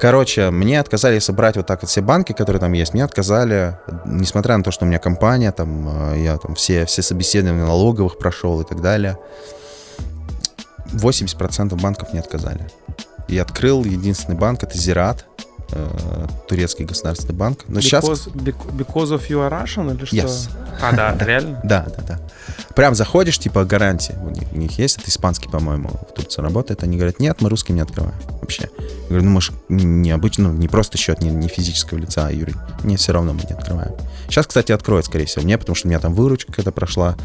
Короче, мне отказали, если брать вот так вот все банки, которые там есть, мне отказали, несмотря на то, что у меня компания, там, э, я там все, все собеседования налоговых прошел и так далее, 80% банков не отказали. И открыл единственный банк, это Зират, э, турецкий государственный банк. Но сейчас... Because, bec- because of you are Russian или что? Yes. А, да, реально? Да, да, да. Прям заходишь, типа, гарантия. У них, у них есть, это испанский, по-моему, в Турции работает. Они говорят, нет, мы русским не открываем вообще. Я говорю, ну мы же не обычно, ну, не просто счет, не, не физического лица, а юри. Не, все равно мы не открываем. Сейчас, кстати, откроют, скорее всего, мне, потому что у меня там выручка когда прошла,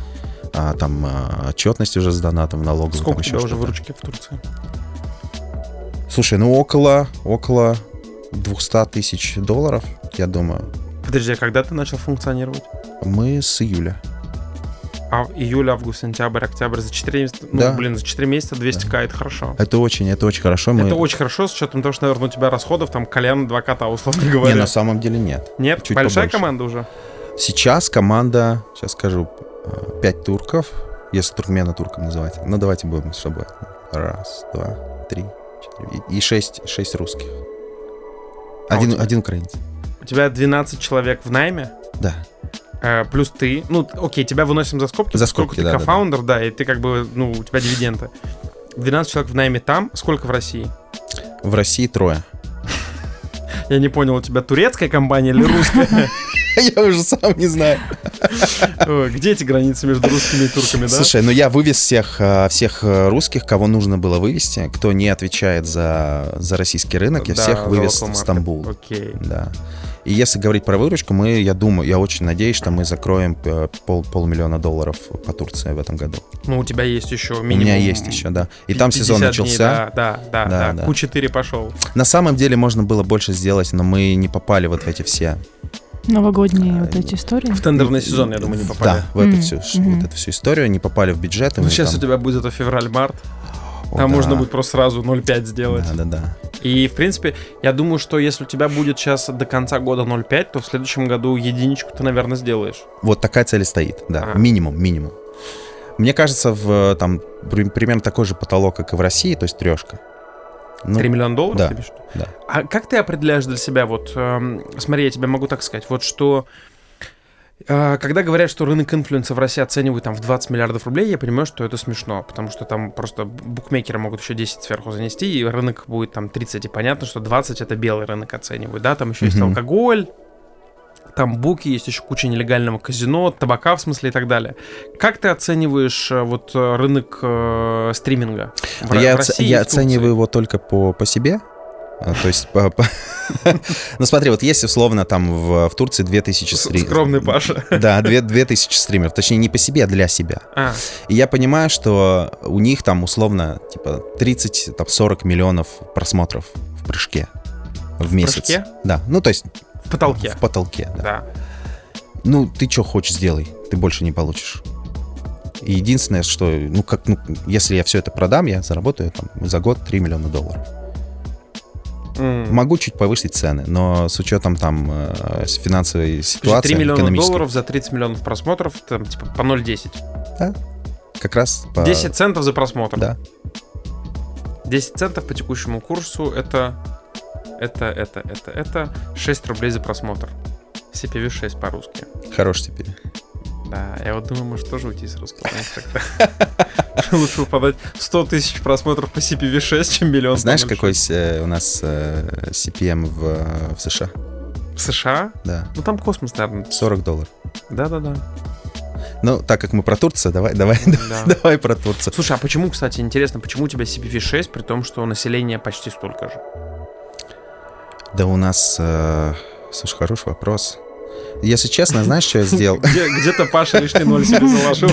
а, там а, отчетность уже сдана, там в налоговую. Сколько там у тебя еще уже что-то. выручки в Турции? Слушай, ну около, около 200 тысяч долларов, я думаю. Подожди, а когда ты начал функционировать? Мы с июля. А июль, август, сентябрь, октябрь за 4 месяца? Ну, Да. блин, за 4 месяца 200к это хорошо. Это очень, это очень хорошо. Мы... Это очень хорошо, с учетом того, что, наверное, у тебя расходов там колен два кота, условно говоря. Не, на самом деле нет. Нет? чуть Большая побольше. команда уже? Сейчас команда, сейчас скажу, э, пять турков, если туркмена турком называть. Ну, давайте будем с собой. Раз, два, три, четыре. И, и шесть, шесть А Один, тебя? один украинец. У тебя 12 человек в найме, Да. э, плюс ты. Ну, окей, тебя выносим за скобки, За скобки, ты да, да, кофаундер, да, и ты как бы, ну, у тебя дивиденды. 12 человек в найме там, сколько в России? В России трое. Я не понял, у тебя турецкая компания или русская? Я уже сам не знаю. Ой, Где эти границы между русскими и турками, да? Слушай, ну я вывез всех, э, всех э, русских, кого нужно было вывести, кто не отвечает за, за российский рынок, я Да, всех вывез в. Стамбул. Окей. Да. И если говорить про выручку, мы, я думаю, я очень надеюсь, что мы закроем э, пол, полмиллиона долларов по Турции в этом году. Ну, у тебя есть еще У минимум... меня есть еще, да. И там 50 сезон дней, начался. Да, да, да, Да, да. да. Q4 пошел. На самом деле можно было больше сделать, но мы не попали вот в эти все. Новогодние А, вот эти истории. В тендерный сезон, я думаю, не попали. Да, в эту всю, мгм. вот эту всю историю не попали в бюджет. Ну, сейчас там- у тебя будет это февраль-март. О, Там да. можно будет просто сразу 0,5 сделать. Да, да, да. И, в принципе, я думаю, что если у тебя будет сейчас до конца года 0,5, то в следующем году единичку ты, наверное, сделаешь. Вот такая цель и стоит, да. А. Минимум, минимум. Мне кажется, в там при- примерно такой же потолок, как и в России, то есть трешка. Ну, 3 миллиона долларов, да, ты пишешь? да. А как ты определяешь для себя, вот, эм, смотри, я тебе могу так сказать, вот что, э, когда говорят, что рынок инфлюенса в России оценивают там в 20 миллиардов рублей, я понимаю, что это смешно, потому что там просто букмекеры могут еще 10 сверху занести, и рынок будет там 30, и понятно, что 20 это белый рынок оценивают, да, там еще есть алкоголь, там буки, есть еще куча нелегального казино, табака в смысле и так далее. Как ты оцениваешь э, вот э, рынок э, стриминга? В, я в России я в оцениваю его только по, по себе. А, То есть по, по- Ну смотри, вот есть условно там в, в Турции 2000 С- стримеров. Скромный Паша. Да, две- 2000 стримеров. Точнее, не по себе, а для себя. А, И я понимаю, что у них там условно типа 30-40 миллионов просмотров в прыжке в месяц. прыжке? Да, ну то есть в потолке. в потолке. Да. Да. Ну ты что хочешь сделай, ты больше не получишь. И единственное, что, ну как, ну, если я все это продам, я заработаю там за год 3 миллиона долларов. М. Могу чуть повысить цены, но с учетом там э, финансовой ситуации, 3 миллиона долларов за 30 миллионов просмотров, там, типа, по 0,10. как раз по... 10 центов за просмотр. Да. 10 центов по текущему курсу это... Это, это, это, это 6 рублей за просмотр. CPV 6 по-русски. Хорош теперь. Да, я вот думаю, может тоже уйти с русского. знаешь, как-то. Лучше подать 100 тысяч просмотров по CPV 6, чем миллион. Знаешь, 0,6. какой э, у нас э, CPM в, э, в США? В США? Да, Ну там космос, наверное. 40 долларов. Да-да-да. Ну, так как мы про Турцию, давай, давай, Да. давай про Турцию. Слушай, а почему, кстати, интересно, почему у тебя CPV 6, при том, что население почти столько же? Да у нас... э, слушай, хороший вопрос. Если честно, знаешь, что я сделал? Где- Где-то Паша лишний ноль себе заложил.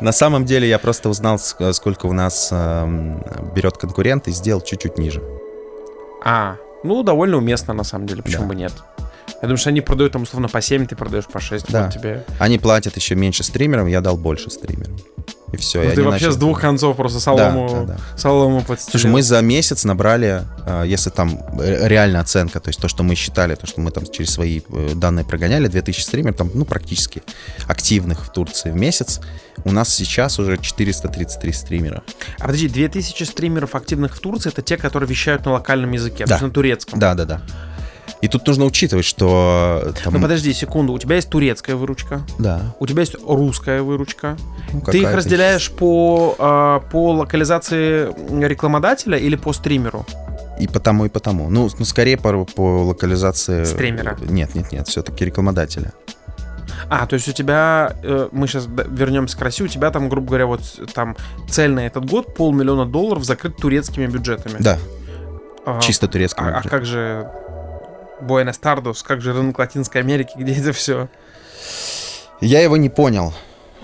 На самом деле я просто узнал, ск- сколько у нас эм, берет конкурент, и сделал чуть-чуть ниже. А, ну, довольно уместно, на самом деле, почему бы нет. Я думаю, что они продают там условно по 7, ты продаешь по 6. Да. Вот тебе. Они платят еще меньше стримерам, я дал больше стримерам. И все. Ну, ты вообще с двух концов просто солому, Да, да, да. солому подстелил. Слушай, мы за месяц набрали, э, если там э, реальная оценка, то есть то, что мы считали, то, что мы там через свои э, данные прогоняли, 2000 стримеров, там, ну, практически активных в Турции в месяц, у нас сейчас уже 433 стримера. А подожди, 2000 стримеров активных в Турции, это те, которые вещают на локальном языке, то Да. есть на турецком. Да, да, да. И тут нужно учитывать, что... э, Там, Ну подожди секунду, у тебя есть турецкая выручка, Да. у тебя есть русская выручка. ну, Ты их разделяешь по, а, по локализации рекламодателя или по стримеру? И потому, и потому. Ну, ну скорее по, по локализации... Стримера. Нет, нет, нет, все-таки рекламодателя. А, то есть у тебя, э, мы сейчас вернемся к России, у тебя там, грубо говоря, вот там цель на этот год полмиллиона долларов закрыт турецкими бюджетами. Да, А, чисто турецкий. А, а как же Буэнос Тардос, как же рынок Латинской Америки, где это все? Я его не понял.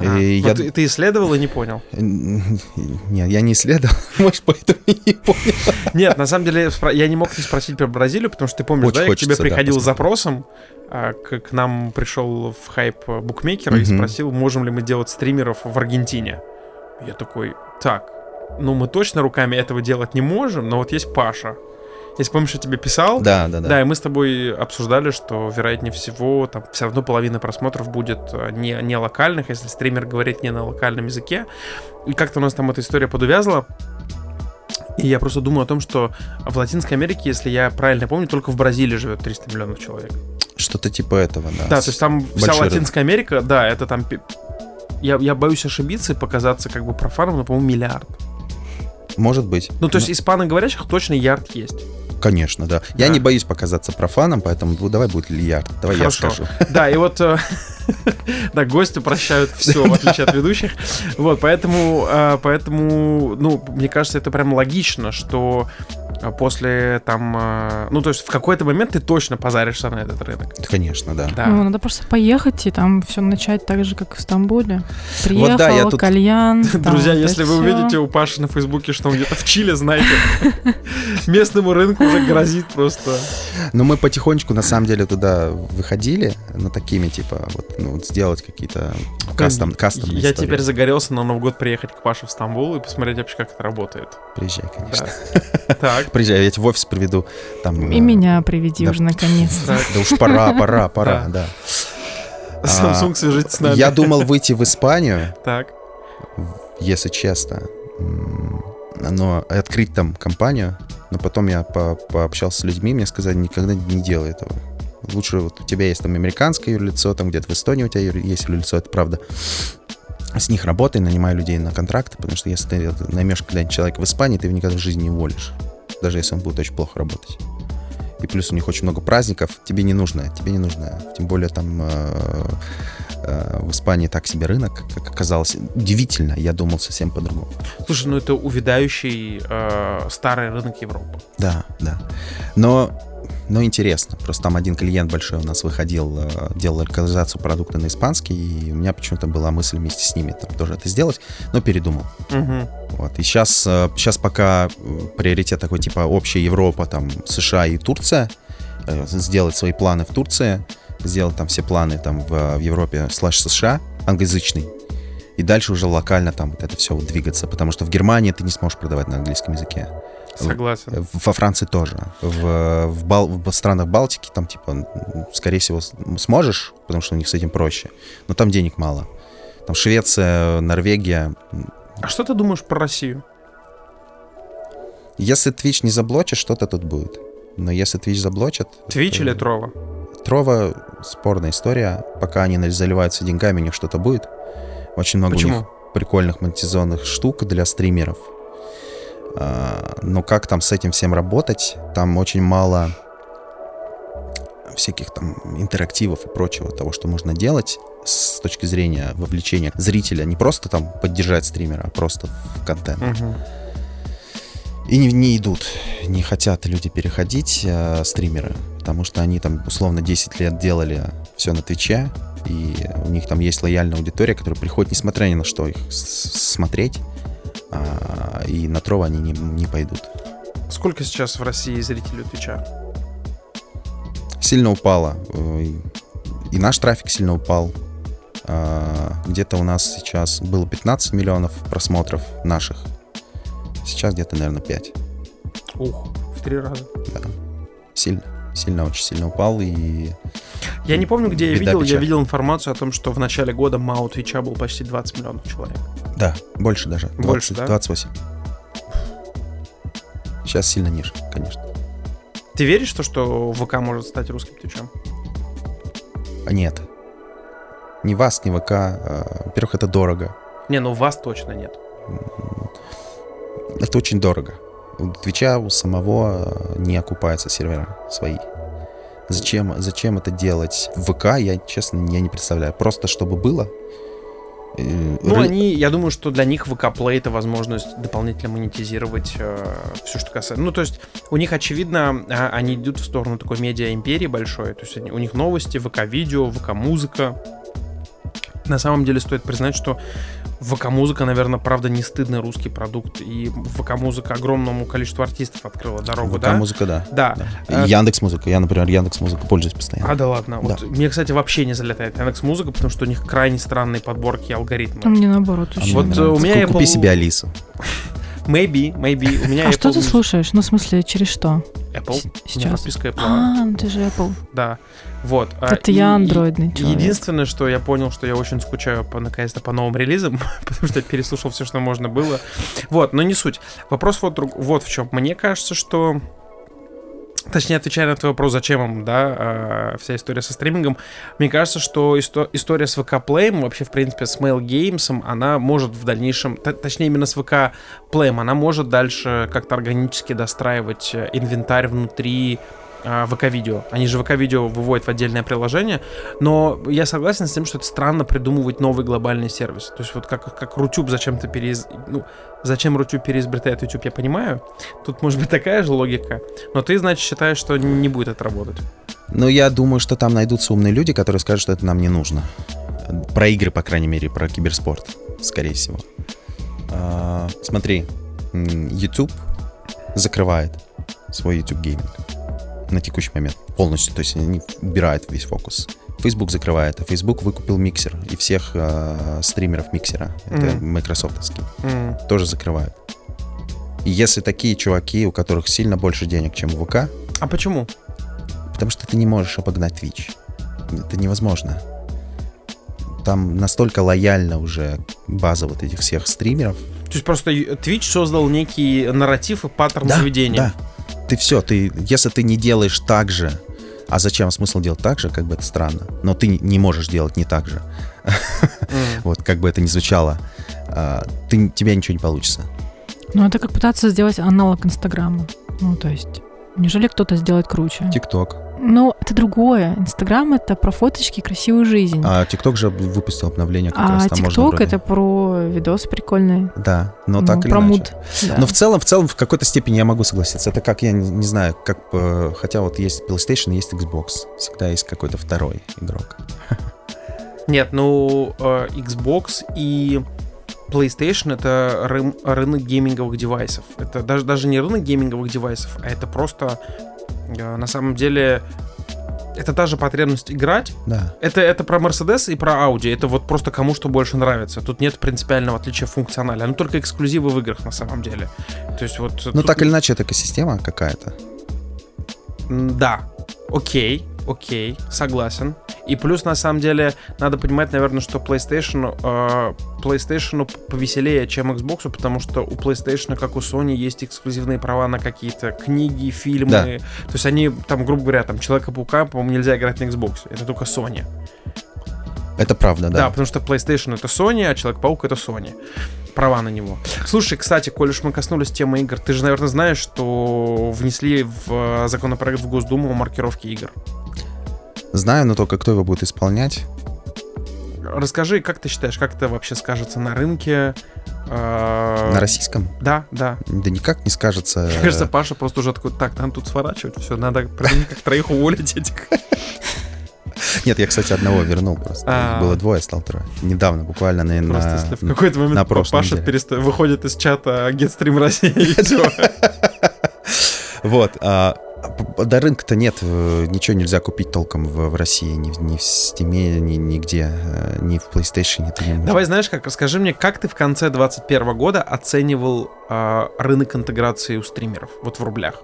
А, И ну я... ты, ты исследовал и не понял? Нет, я не исследовал, может, поэтому и не понял. Нет, на самом деле я не мог не спросить про Бразилию, потому что ты помнишь, Очень да, я к тебе хочется, да, приходил с запросом, а, к, к нам пришел в хайп букмекер и Мгм. спросил, можем ли мы делать стримеров в Аргентине. Я такой, так, ну мы точно руками этого делать не можем, но вот есть Паша. Если помнишь, я тебе писал, Да, да, да. Да, и мы с тобой обсуждали, что, вероятнее всего, там все равно половина просмотров будет э, не, не локальных, если стример говорит не на локальном языке. И как-то у нас там эта история подувязла. И я просто думаю о том, что в Латинской Америке, если я правильно помню, только в Бразилии живет 300 миллионов человек. Что-то типа этого, да. Да, то есть там вся Большой Латинская Америка, да, это там... Я, я боюсь ошибиться и показаться как бы профаном, но, по-моему, миллиард. Может быть. Ну, то есть испаноговорящих точно ярд есть. Конечно, да. Я Да. не боюсь показаться профаном, поэтому ну, давай будет Лиярд. Давай Хорошо. я скажу. Да, и вот э, да, гости прощают все, в отличие от ведущих. Вот, поэтому, э, поэтому, ну, мне кажется, это прям логично, что после там, э, ну, то есть в какой-то момент ты точно позаришься на этот рынок. Конечно, да. Да. Ну, надо просто поехать и там все начать так же, как в Стамбуле. Приехал, да, я тут- кальян. там Друзья, вот если вы всё. увидите у Паши на Фейсбуке, что он где-то в Чили, знаете, местному рынку уже грозит просто. Но мы потихонечку, на самом деле, туда выходили, ну, такими, типа, вот, ну, вот сделать какие-то кастом, кастомные Я истории. теперь загорелся на Новый год приехать к Паше в Стамбул и посмотреть вообще, как это работает. Приезжай, конечно. Да. Так. Приезжай, я тебя в офис приведу. Там, И э, меня приведи да. уже наконец-то. Так. Да уж пора, пора, пора, да. Samsung свяжитесь с нами. А, Я думал выйти в Испанию, Так. если честно, но открыть там компанию, но потом я по- пообщался с людьми, мне сказали, никогда не делай этого. Лучше вот у тебя есть там американское юрлицо, там где-то в Эстонии у тебя есть юрлицо, это правда. С них работай, нанимай людей на контракты, потому что если ты наймешь когда-нибудь человека в Испании, ты его никогда в жизни не уволишь, даже если он будет очень плохо работать. И плюс у них очень много праздников, тебе не нужно, тебе не нужно. Тем более там э, э, в Испании так себе рынок, как оказалось. Удивительно, я думал совсем по-другому. Слушай, ну это увядающий э, старый рынок Европы. Да, да. Но но интересно. Просто там один клиент большой у нас выходил, э, делал локализацию продукта на испанский, и у меня почему-то была мысль вместе с ними там тоже это сделать, но передумал. Мгм. Вот. И сейчас, сейчас пока э, приоритет такой, типа, общая Европа, там, США и Турция, э, сделать свои планы в Турции, сделать там все планы там в, в Европе слэш США, англоязычный, и дальше уже локально там вот это все вот двигаться, потому что в Германии ты не сможешь продавать на английском языке. Согласен. Э, Во Франции тоже. В, в, Бал- в странах Балтики там, типа, скорее всего, сможешь, потому что у них с этим проще. Но там денег мало. Там Швеция, Норвегия. А что ты думаешь про Россию? Если Twitch не заблочит, что-то тут будет. Но если Twitch заблочат... Твич то- или Трова? Трова спорная история. Пока они заливаются деньгами, у них что-то будет. Очень много у Почему? них прикольных монетизационных штук для стримеров. А, Но как там с этим всем работать? Там очень мало всяких там интерактивов и прочего, того, что можно делать с точки зрения вовлечения зрителя. Не просто там поддержать стримера, а просто в контент. Мгм. И не, не идут, не хотят люди переходить, э, стримеры, потому что они там условно 10 лет делали все на Твиче, и у них там есть лояльная аудитория, которая приходит, несмотря ни на что, их смотреть, а, и на Трова они не, не пойдут. Сколько сейчас в России зрителей Твича? Сильно упало, и наш трафик сильно упал. А, Где-то у нас сейчас было 15 миллионов просмотров наших, сейчас где-то, наверное, 5. Ух, в три раза. Да. Сильно, сильно, очень сильно упал, и Я не помню, где я Беда, видел. Я печаль. видел информацию о том, что в начале года МАУ Твича был почти 20 миллионов человек. Да, больше даже. 20, Больше, да? 28. Сейчас сильно ниже, конечно. Ты веришь, в то, что ВК может стать русским Твичем? А нет. Ни вас, ни ВК. а, Во-первых, это дорого. Не, ну вас точно нет. Это очень дорого. У Твича у самого а, не окупаются сервера свои. Зачем, зачем это делать? В ВК я, честно, я не представляю. Просто чтобы было. Э, Ну, ры- они, я думаю, что для них ВК Play это возможность дополнительно монетизировать все, что касается. Ну, то есть, у них, очевидно, а, они идут в сторону такой медиа-империи большой. То есть, они- у них новости, ВК-видео, ВК-музыка. На самом деле, стоит признать, что ВК-музыка, наверное, правда, не стыдный русский продукт. И ВК-музыка огромному количеству артистов открыла дорогу, ВК да? музыка, да. Да. да. А- Яндекс музыка. Я, например, Яндекс музыку пользуюсь постоянно. А, да ладно. Да. Вот мне, кстати, вообще не залетает Яндекс Музыка, потому что у них крайне странные подборки и алгоритмы. А мне наоборот А очень мне Вот, нравится. э, у меня Купи Apple- себе Алису. Maybe, maybe. У меня А что ты Music. слушаешь? Ну, в смысле, через что? Apple. С- У меня Сейчас. подписка Apple. А, ну ты же Apple. Да. Вот. а, Это и- я андроидный человек. Единственное, что я понял, что я очень скучаю по, наконец-то по новым релизам, потому что я переслушал все, что можно было. Вот, но не суть. Вопрос вот, вот в чем. Мне кажется, что... Точнее, отвечая на твой вопрос, зачем им, да, а, вся история со стримингом, мне кажется, что исто- история с VK Play, вообще, в принципе, с Mail Games, она может в дальнейшем, точнее, именно с VK Play, она может дальше как-то органически достраивать э, инвентарь внутри ВК-видео. Они же ВК-видео выводят в отдельное приложение, но я согласен с тем, что это странно придумывать новый глобальный сервис. То есть вот как, как Рутюб зачем-то переиз... Ну, зачем Рутюб переизобретает YouTube, я понимаю. Тут может быть такая же логика. Но ты, значит, считаешь, что не будет это работать. Ну, я думаю, что там найдутся умные люди, которые скажут, что это нам не нужно. Про игры, по крайней мере, про киберспорт, скорее всего. А, смотри, YouTube закрывает свой YouTube Gaming на текущий момент полностью, то есть они убирают весь фокус. Facebook закрывает, а Facebook выкупил миксер и всех а, стримеров миксера, это Мгм. майкрософтовский, М, тоже закрывают. И если такие чуваки, у которых сильно больше денег, чем у ВК, А почему? Потому что ты не можешь обогнать Twitch. Это невозможно. Там настолько лояльна уже база вот этих всех стримеров. То есть просто Twitch создал некий нарратив и паттерн заведения. да. Ты все, ты, если ты не делаешь так же, а зачем смысл делать так же, как бы это странно, но ты не- можешь делать не так же. Вот, как бы это ни звучало, а, ты, тебя ничего не получится. Ну, это как пытаться сделать аналог Инстаграма. Ну, то есть, неужели кто-то сделает круче? ТикТок. Ну, это другое. Инстаграм — это про фоточки и красивую жизнь. А ТикТок же выпустил обновление как А раз там можно ТикТок — это про видосы прикольные. Да, но Ну, так или про иначе. муд. да. Но в целом, в целом, в какой-то степени я могу согласиться. Это как, я не, не знаю, как... Хотя вот есть PlayStation, есть Xbox. Всегда есть какой-то второй игрок. Нет, ну, э, Xbox и PlayStation это рым- рынок гейминговых девайсов. Это даже, даже не рынок гейминговых девайсов, а это просто на самом деле это та же потребность играть. Да. Это, это про Mercedes и про Audi. Это вот просто кому что больше нравится. Тут нет принципиального отличия функционально. Ну, только эксклюзивы в играх на самом деле. То есть вот... Ну, тут- так или иначе, это экосистема какая-то. Да, окей, окей, согласен. И плюс, на самом деле, надо понимать, наверное, что PlayStation, э, PlayStation повеселее, чем Xbox, потому что у PlayStation, как у Sony, есть эксклюзивные права на какие-то книги, фильмы. Да. То есть они, там, грубо говоря, там, Человека-паука, по-моему, нельзя играть на Xbox. Это только Sony. Это правда, Да. да. потому что PlayStation это Sony, а Человек-паук это Sony. Права на него. Слушай, кстати, коль уж мы коснулись темы игр, ты же, наверное, знаешь, что внесли в э, законопроект в Госдуму маркировки игр. Знаю, но только кто его будет исполнять. Расскажи, как ты считаешь, как это вообще скажется на рынке? Э, На российском? Да, да. Да никак не скажется. Мне кажется, Паша просто уже такой, так, надо тут сворачивать, все, надо как троих уволить этих. Нет, я, кстати, одного вернул просто. А. Было двое, стал трое. Недавно, буквально на... Просто на- если в какой-то момент на Паша переста- выходит из чата Гетстрим России. Вот. А, до рынка-то нет, э, ничего нельзя купить толком в, в России, ни, в- ни в Steam, ни, нигде, э, ни в PlayStation. Ты не можешь. Давай, знаешь как, расскажи мне, как ты в конце 2021 года оценивал а, рынок интеграции у стримеров, вот в рублях?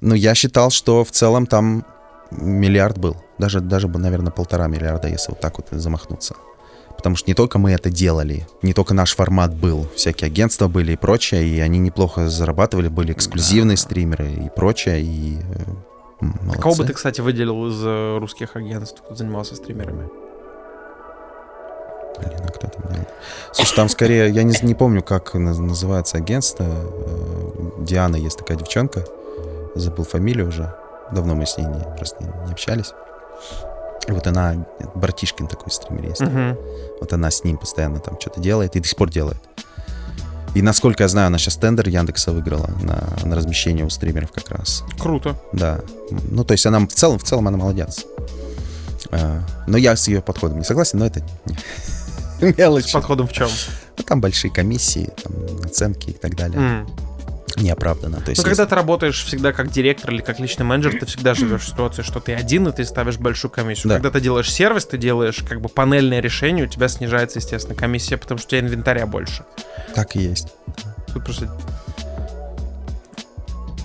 Ну, я считал, что в целом там миллиард был. Даже, даже бы, наверное, полтора миллиарда, если вот так вот замахнуться. Потому что не только мы это делали, не только наш формат был, всякие агентства были и прочее, и они неплохо зарабатывали, были эксклюзивные стримеры и прочее, и э, молодцы. Кого бы ты, кстати, выделил из э, русских агентств, кто занимался стримерами? Блин, а кто там делал? Слушай, там скорее, я не, не помню, как наз- называется агентство. Э, Диана есть такая девчонка. Забыл фамилию уже. Давно мы с ней не, просто не, не общались. Вот она, Братишкин такой стример есть. Мгм. Вот она с ним постоянно там что-то делает и до сих пор делает. И насколько я знаю, она сейчас тендер Яндекса выиграла на, на размещение у стримеров как раз. Круто. Да. Ну, то есть она в целом, в целом она молодец. Э, Но я с ее подходом не согласен, но это мелочь. С подходом в чем? Ну, там большие комиссии, там, оценки и так далее. Неоправданно. То есть, Ну, когда ты работаешь всегда как директор или как личный менеджер, ты всегда живешь в ситуации, что ты один, и ты ставишь большую комиссию. Да. Когда ты делаешь сервис, ты делаешь как бы панельное решение, у тебя снижается, естественно, комиссия, потому что у тебя инвентаря больше. так и есть. Тут просто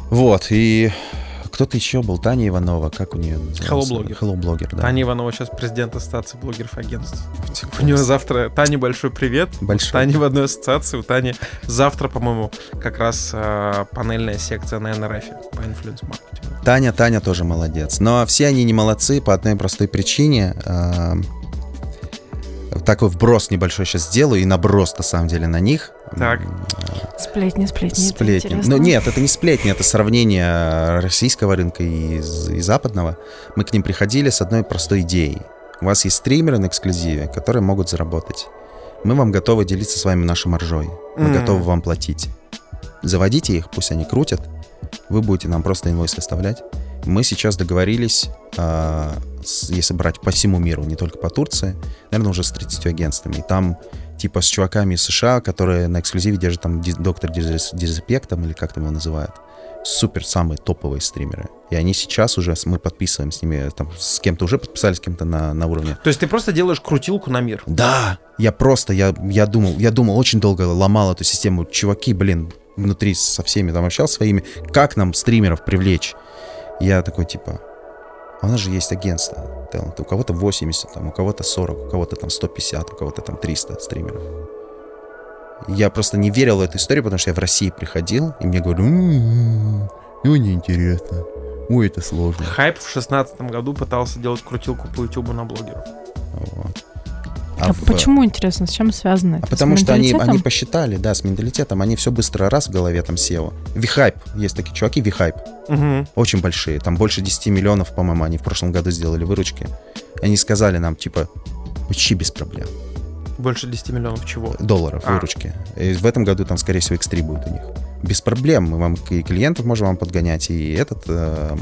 Вот, и кто-то еще был, Таня Иванова, как у нее назывался? Hello Blogger. Hello Blogger, да. Таня Иванова сейчас президент ассоциации блогеров агентств. У нее завтра... Тане большой привет. Большой. Таня в одной ассоциации. У Тани завтра, по-моему, как раз э, панельная секция на НРФ по инфлюенс-маркетингу. Таня, Таня тоже молодец. Но все они не молодцы по одной простой причине. Эм, Такой вброс небольшой сейчас сделаю, и наброс, на самом деле, на них. Так. Сплетни, сплетни. Сплетни. интересно. Ну нет, это не сплетни, это сравнение российского рынка и, и западного. Мы к ним приходили с одной простой идеей. У вас есть стримеры на эксклюзиве, которые могут заработать. Мы вам готовы делиться с вами нашей маржой. Мы М. готовы вам платить. Заводите их, пусть они крутят. Вы будете нам просто инвойс выставлять. Мы сейчас договорились, а, с- если брать по всему миру, не только по Турции, наверное, уже с 30 агентствами. И там типа с чуваками из США, которые на эксклюзиве держат там доктор Дизрепек там, или как там его называют. Супер самые топовые стримеры. И они сейчас уже, мы подписываем с ними, там, с кем-то уже подписались, с кем-то на, на уровне. То есть ты просто делаешь крутилку на мир. Да, я просто, я, я думал, я думал, очень долго ломал эту систему. Чуваки, блин, внутри со всеми там общался своими, как нам стримеров привлечь? Я такой, типа, а у нас же есть агентство таланта. У кого-то 80, там, у кого-то 40, у кого-то там 150, у кого-то там 300 стримеров. Я просто не верил в эту историю, потому что я в России приходил, и мне говорят, «М, ну, неинтересно. Ой, это сложно. Хайп в шестнадцатом году пытался делать крутилку по Ютубу на блогеров. Вот. А, в- почему, интересно, с чем связано это? А С потому что они, они посчитали, да, с менталитетом, они все быстро раз в голове там SEO. Вихайп, есть такие чуваки, Вихайп, Мгм. очень большие, там больше 10 миллионов, по-моему, они в прошлом году сделали выручки. Они сказали нам, типа, почти без проблем, Больше 10 миллионов чего? долларов А. выручки. И в этом году там, скорее всего, X3 будет у них. Без проблем, мы вам и клиентов можем вам подгонять, и этот э,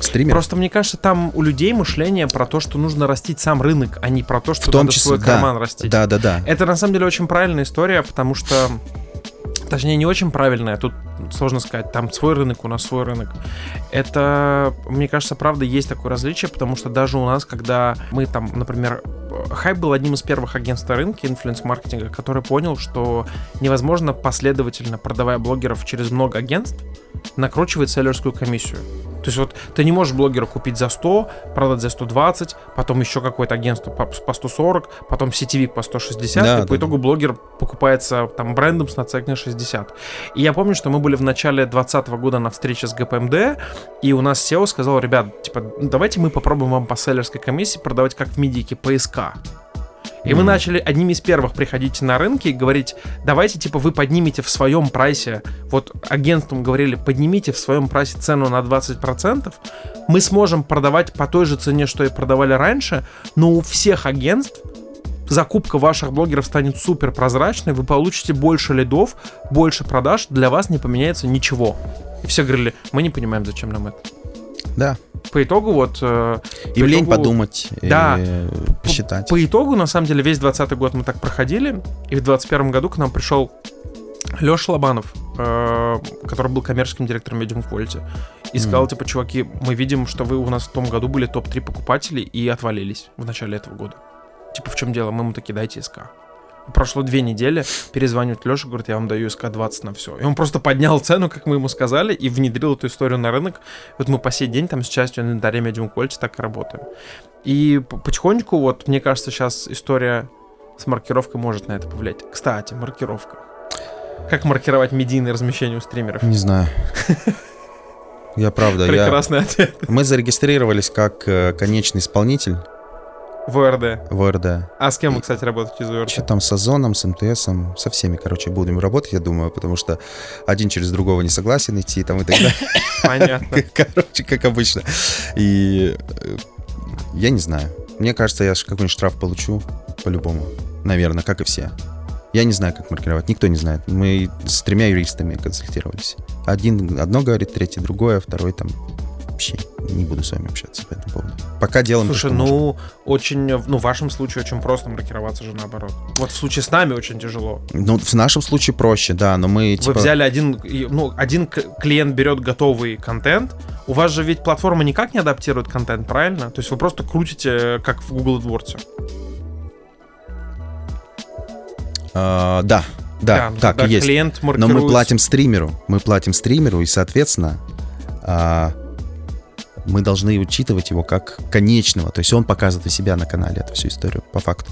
стример. Просто мне кажется, там у людей мышление про то, что нужно растить сам рынок, а не про то, что в том надо числе, свой да, карман растить. да, да, да. Это на самом деле очень правильная история, потому что, точнее, не очень правильная, тут сложно сказать, там свой рынок, у нас свой рынок. Это, мне кажется, правда, есть такое различие, потому что даже у нас, когда мы там, например, Хайп был одним из первых агентств на рынке инфлюенс-маркетинга, который понял, что невозможно последовательно, продавая блогеров через много агентств, накручивать селлерскую комиссию. То есть вот ты не можешь блогера купить за 100, продать за 120, потом еще какое-то агентство по, по 140, потом сетевик по 160, Да, и по да, итогу блогер покупается там брендом с наценкой 60. И я помню, что мы были в начале 2020 года на встрече с ГПМД, и у нас SEO сказал, ребят, типа, «Ну, давайте мы попробуем вам по селлерской комиссии продавать как в медике поиска. И мы начали одними из первых приходить на рынки и говорить, давайте, типа, вы поднимите в своем прайсе, вот агентством говорили, поднимите в своем прайсе цену на 20%, мы сможем продавать по той же цене, что и продавали раньше, но у всех агентств закупка ваших блогеров станет супер прозрачной, вы получите больше лидов, больше продаж, для вас не поменяется ничего. И все говорили, мы не понимаем, зачем нам это. Да. По итогу вот... э, И по лень итогу- подумать, Да. и посчитать. По итогу, на самом деле, весь 20 год мы так проходили, и в 21 году к нам пришел Леша Лобанов, э, который был коммерческим директором Medium Quality, и сказал, Мгм. типа, чуваки, мы видим, что вы у нас в том году были топ-3 покупателей и отвалились в начале этого года. Типа, в чем дело? Мы ему такие, дайте СК. Прошло две недели, перезванивает Леша, говорит, я вам даю СК 20 на все. И он просто поднял цену, как мы ему сказали, и внедрил эту историю на рынок. Вот мы по сей день там с частью инвентаря Medium Quality так и работаем. И потихонечку, вот, мне кажется, сейчас история с маркировкой может на это повлиять. Кстати, маркировка. Как маркировать медийное размещение у стримеров? Не знаю. Я правда, я... Прекрасный ответ. Мы зарегистрировались как э, конечный исполнитель В ОРД. в ОРД. А с кем вы, кстати, работаете из ОРД? Что там с Озоном, с МТСом, со всеми, короче, будем работать, я думаю, потому что один через другого не согласен идти там и так далее. Понятно. Короче, как обычно. И э, я не знаю. Мне кажется, я какой-нибудь штраф получу по-любому. Наверное, как и все. Я не знаю, как маркировать. Никто не знает. Мы с тремя юристами консультировались. Один одно говорит, третий другое, второй там вообще не буду с вами общаться по этому поводу. Пока делаем то, Слушай, можем. ну, очень, ну, в вашем случае очень просто маркироваться же наоборот. Вот в случае с нами очень тяжело. Ну, в нашем случае проще, да, но мы Вы типа... взяли один, ну, один клиент берет готовый контент, у вас же ведь платформа никак не адаптирует контент, правильно? То есть вы просто крутите, как в Google AdWords. а, да, да, ну, так и есть. клиент Но мы маркирует- платим стримеру, мы платим стримеру, и, соответственно, а, мы должны учитывать его как конечного. То есть он показывает у себя на канале эту всю историю, по факту.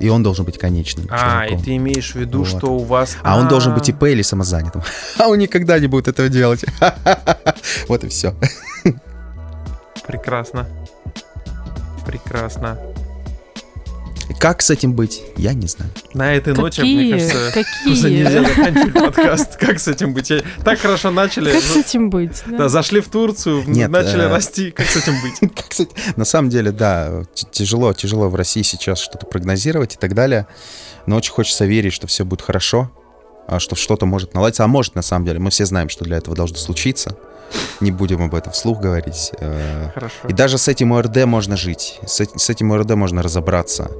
И он должен быть конечным. А, и ты имеешь в виду, Вот. что у вас... А он должен быть ИП или самозанятым. А он никогда не будет этого делать. Вот и все. Прекрасно. Прекрасно. Как с этим быть, я не знаю. На этой ноте, мне Какие? кажется, нельзя Какие? заканчивать подкаст. Как с этим быть? Я- Так хорошо начали. Как с этим быть? да? Да, зашли в Турцию, Нет, начали э, расти. Как с этим быть? Как с этим- На самом деле, да, тяжело, тяжело в России сейчас что-то прогнозировать и так далее. Но очень хочется верить, что все будет хорошо, а что что-то может наладиться. А может, на самом деле, мы все знаем, что для этого должно случиться. Не будем об этом вслух говорить. Э, Хорошо. И даже с этим ОРД можно жить. С, с этим ОРД можно разобраться.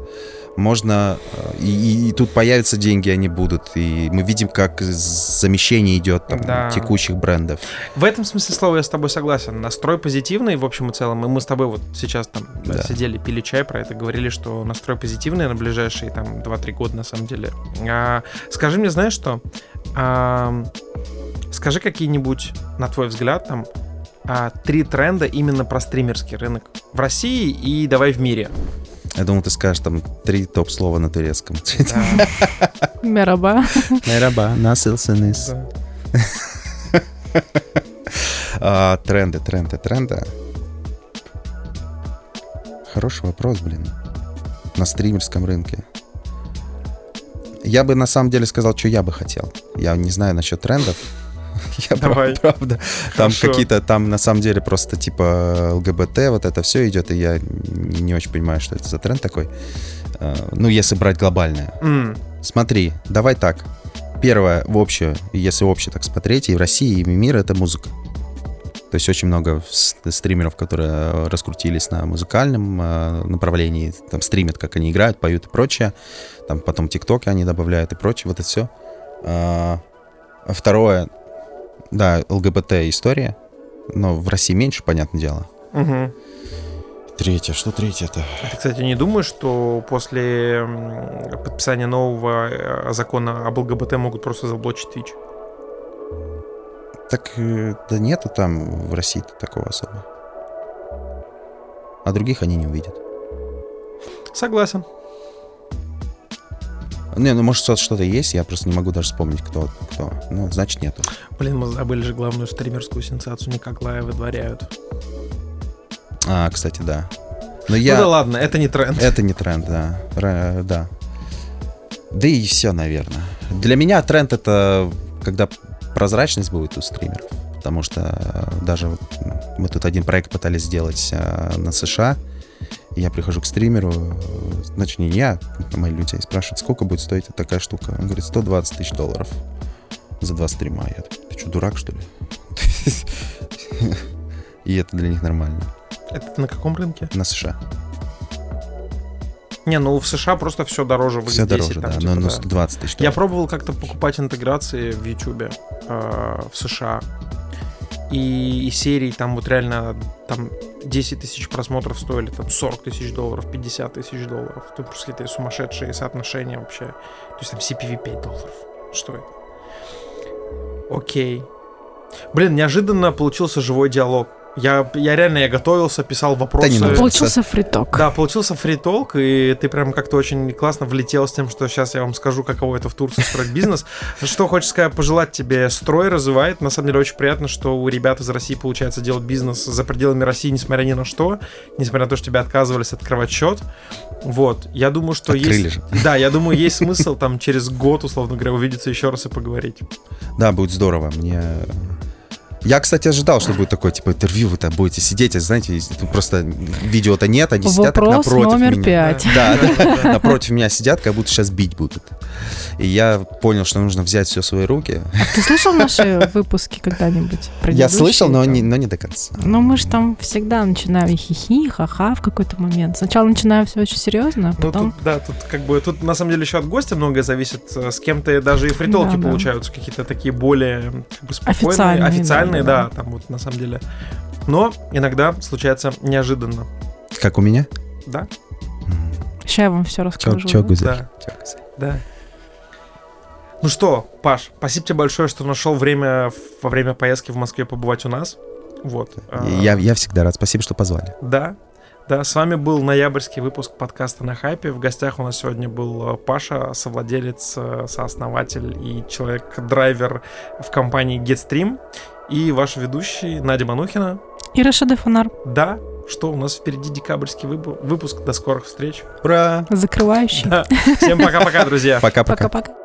Можно... э, И, и- тут появятся деньги, они будут. И мы видим, как замещение идет там, Да. текущих брендов. В этом смысле слова я с тобой согласен. Настрой позитивный, в общем и целом. И мы с тобой вот сейчас там Да. сидели, пили чай про это, говорили, что настрой позитивный на ближайшие там 2-3 года на самом деле. А, скажи мне, знаешь что? А, скажи какие-нибудь, на твой взгляд, там а, три тренда именно про стримерский рынок в России и давай в мире. Я думал, ты скажешь там три топ-слова на турецком. Мераба. Nasılsınız? да. А, Тренды, тренды, тренды. Хороший вопрос, блин. на стримерском рынке. Я бы на самом деле сказал, что я бы хотел. Я не знаю насчет трендов. Я Давай. прав- правда. Там какие-то, там на самом деле просто типа ЛГБТ, вот это все идет, и я не, очень понимаю, что это за тренд такой. Э, Ну, если брать глобальное. М, Смотри, давай так. Первое, в общее, если общее так смотреть, и в России, и в мире это музыка. То есть очень много стримеров, которые э, раскрутились на музыкальном э, направлении, там стримят, как они играют, поют и прочее. Там потом тиктоки они добавляют и прочее, вот это все. Второе, да, ЛГБТ история, но в России меньше, понятное дело. мгм. Третье, что третье-то? Ты, кстати, не думаешь, что после подписания нового э, закона об ЛГБТ могут просто заблочить Twitch? Так, э, да нету там в России такого особо. А других они не увидят. Согласен. Не, ну может что- что-то есть, я просто не могу даже вспомнить, кто. кто. Ну, значит, нету. Блин, мы забыли же главную стримерскую сенсацию Николая выдворяют. А, кстати, да. Но я... Ну да ладно, это не тренд. Это не тренд, да. Ра- да. Да и все, наверное. Для меня тренд это когда прозрачность будет у стримеров. Потому что э, даже вот м, мы тут один проект пытались сделать э, на США. Я прихожу к стримеру, значит, не я, а мои люди, и спрашивают, сколько будет стоить такая штука. Он говорит, 120 тысяч долларов за два стрима. Я такой, ты что, дурак, что ли? И это для них нормально. Это на каком рынке? На США. Не, ну в США просто все дороже в Все X10, дороже, там, да. типа, Но, но да. 120 тысяч Я пробовал как-то покупать интеграции в YouTube э, в США. И, и серии там вот реально там 10 тысяч просмотров стоили там 40 тысяч долларов, 50 тысяч долларов. Тут просто какие-то сумасшедшие соотношения вообще. То есть там CPV 5 долларов. Что это? Окей. Блин, неожиданно получился живой диалог. Я, я реально, я готовился, писал вопросы. не нужно. Получился фриток. Да, получился фритолк, и ты прям как-то очень классно влетел с тем, что сейчас я вам скажу, каково это в Турции строить бизнес. Что хочешь сказать, пожелать тебе, строй развивает. На самом деле очень приятно, что у ребят из России получается делать бизнес за пределами России, несмотря ни на что, несмотря на то, что тебя отказывались открывать счет. Вот, я думаю, что Открыли есть... же. Да, я думаю, есть смысл там через год, условно говоря, увидеться еще раз и поговорить. Да, будет здорово. Мне... Я, кстати, ожидал, что будет такое, типа, интервью, вы там будете сидеть, а знаете, тут просто видео-то нет, они сидят так Вопрос напротив номер меня. пять. Да, да, напротив меня сидят, как будто сейчас бить будут. И я понял, что нужно взять все в свои руки. Ты слышал наши выпуски когда-нибудь? Я слышал, но не, но не до конца. Ну, мы же там всегда начинаем хихи, ха-ха в какой-то момент. Сначала начинаем все очень серьезно, а Ну, потом... тут, да, тут как бы, тут на самом деле еще от гостя многое зависит. Э, С кем-то даже и фритолки Да, да. получаются какие-то такие более как бы, спокойные, Официальные, официальные, да, да, да. там вот на самом деле. Но иногда случается неожиданно. Как у меня? Да, Сейчас я вам все расскажу. чё? Да. Чё, Гузель? да. Ну что, Паш, спасибо тебе большое, что нашел время во время поездки в Москве побывать у нас. Вот. А, Я, я всегда рад. Спасибо, что позвали. Да. Да, с вами был ноябрьский выпуск подкаста на хайпе. В гостях у нас сегодня был э, Паша, совладелец, э, сооснователь и человек-драйвер в компании GetStream. И ваш ведущий Надя Манухина. И Рашида Фонар, Да, что у нас впереди декабрьский вып- выпуск. До скорых встреч. Ура! закрывающий. Да. Всем пока-пока, друзья. Пока-пока. Пока-пока.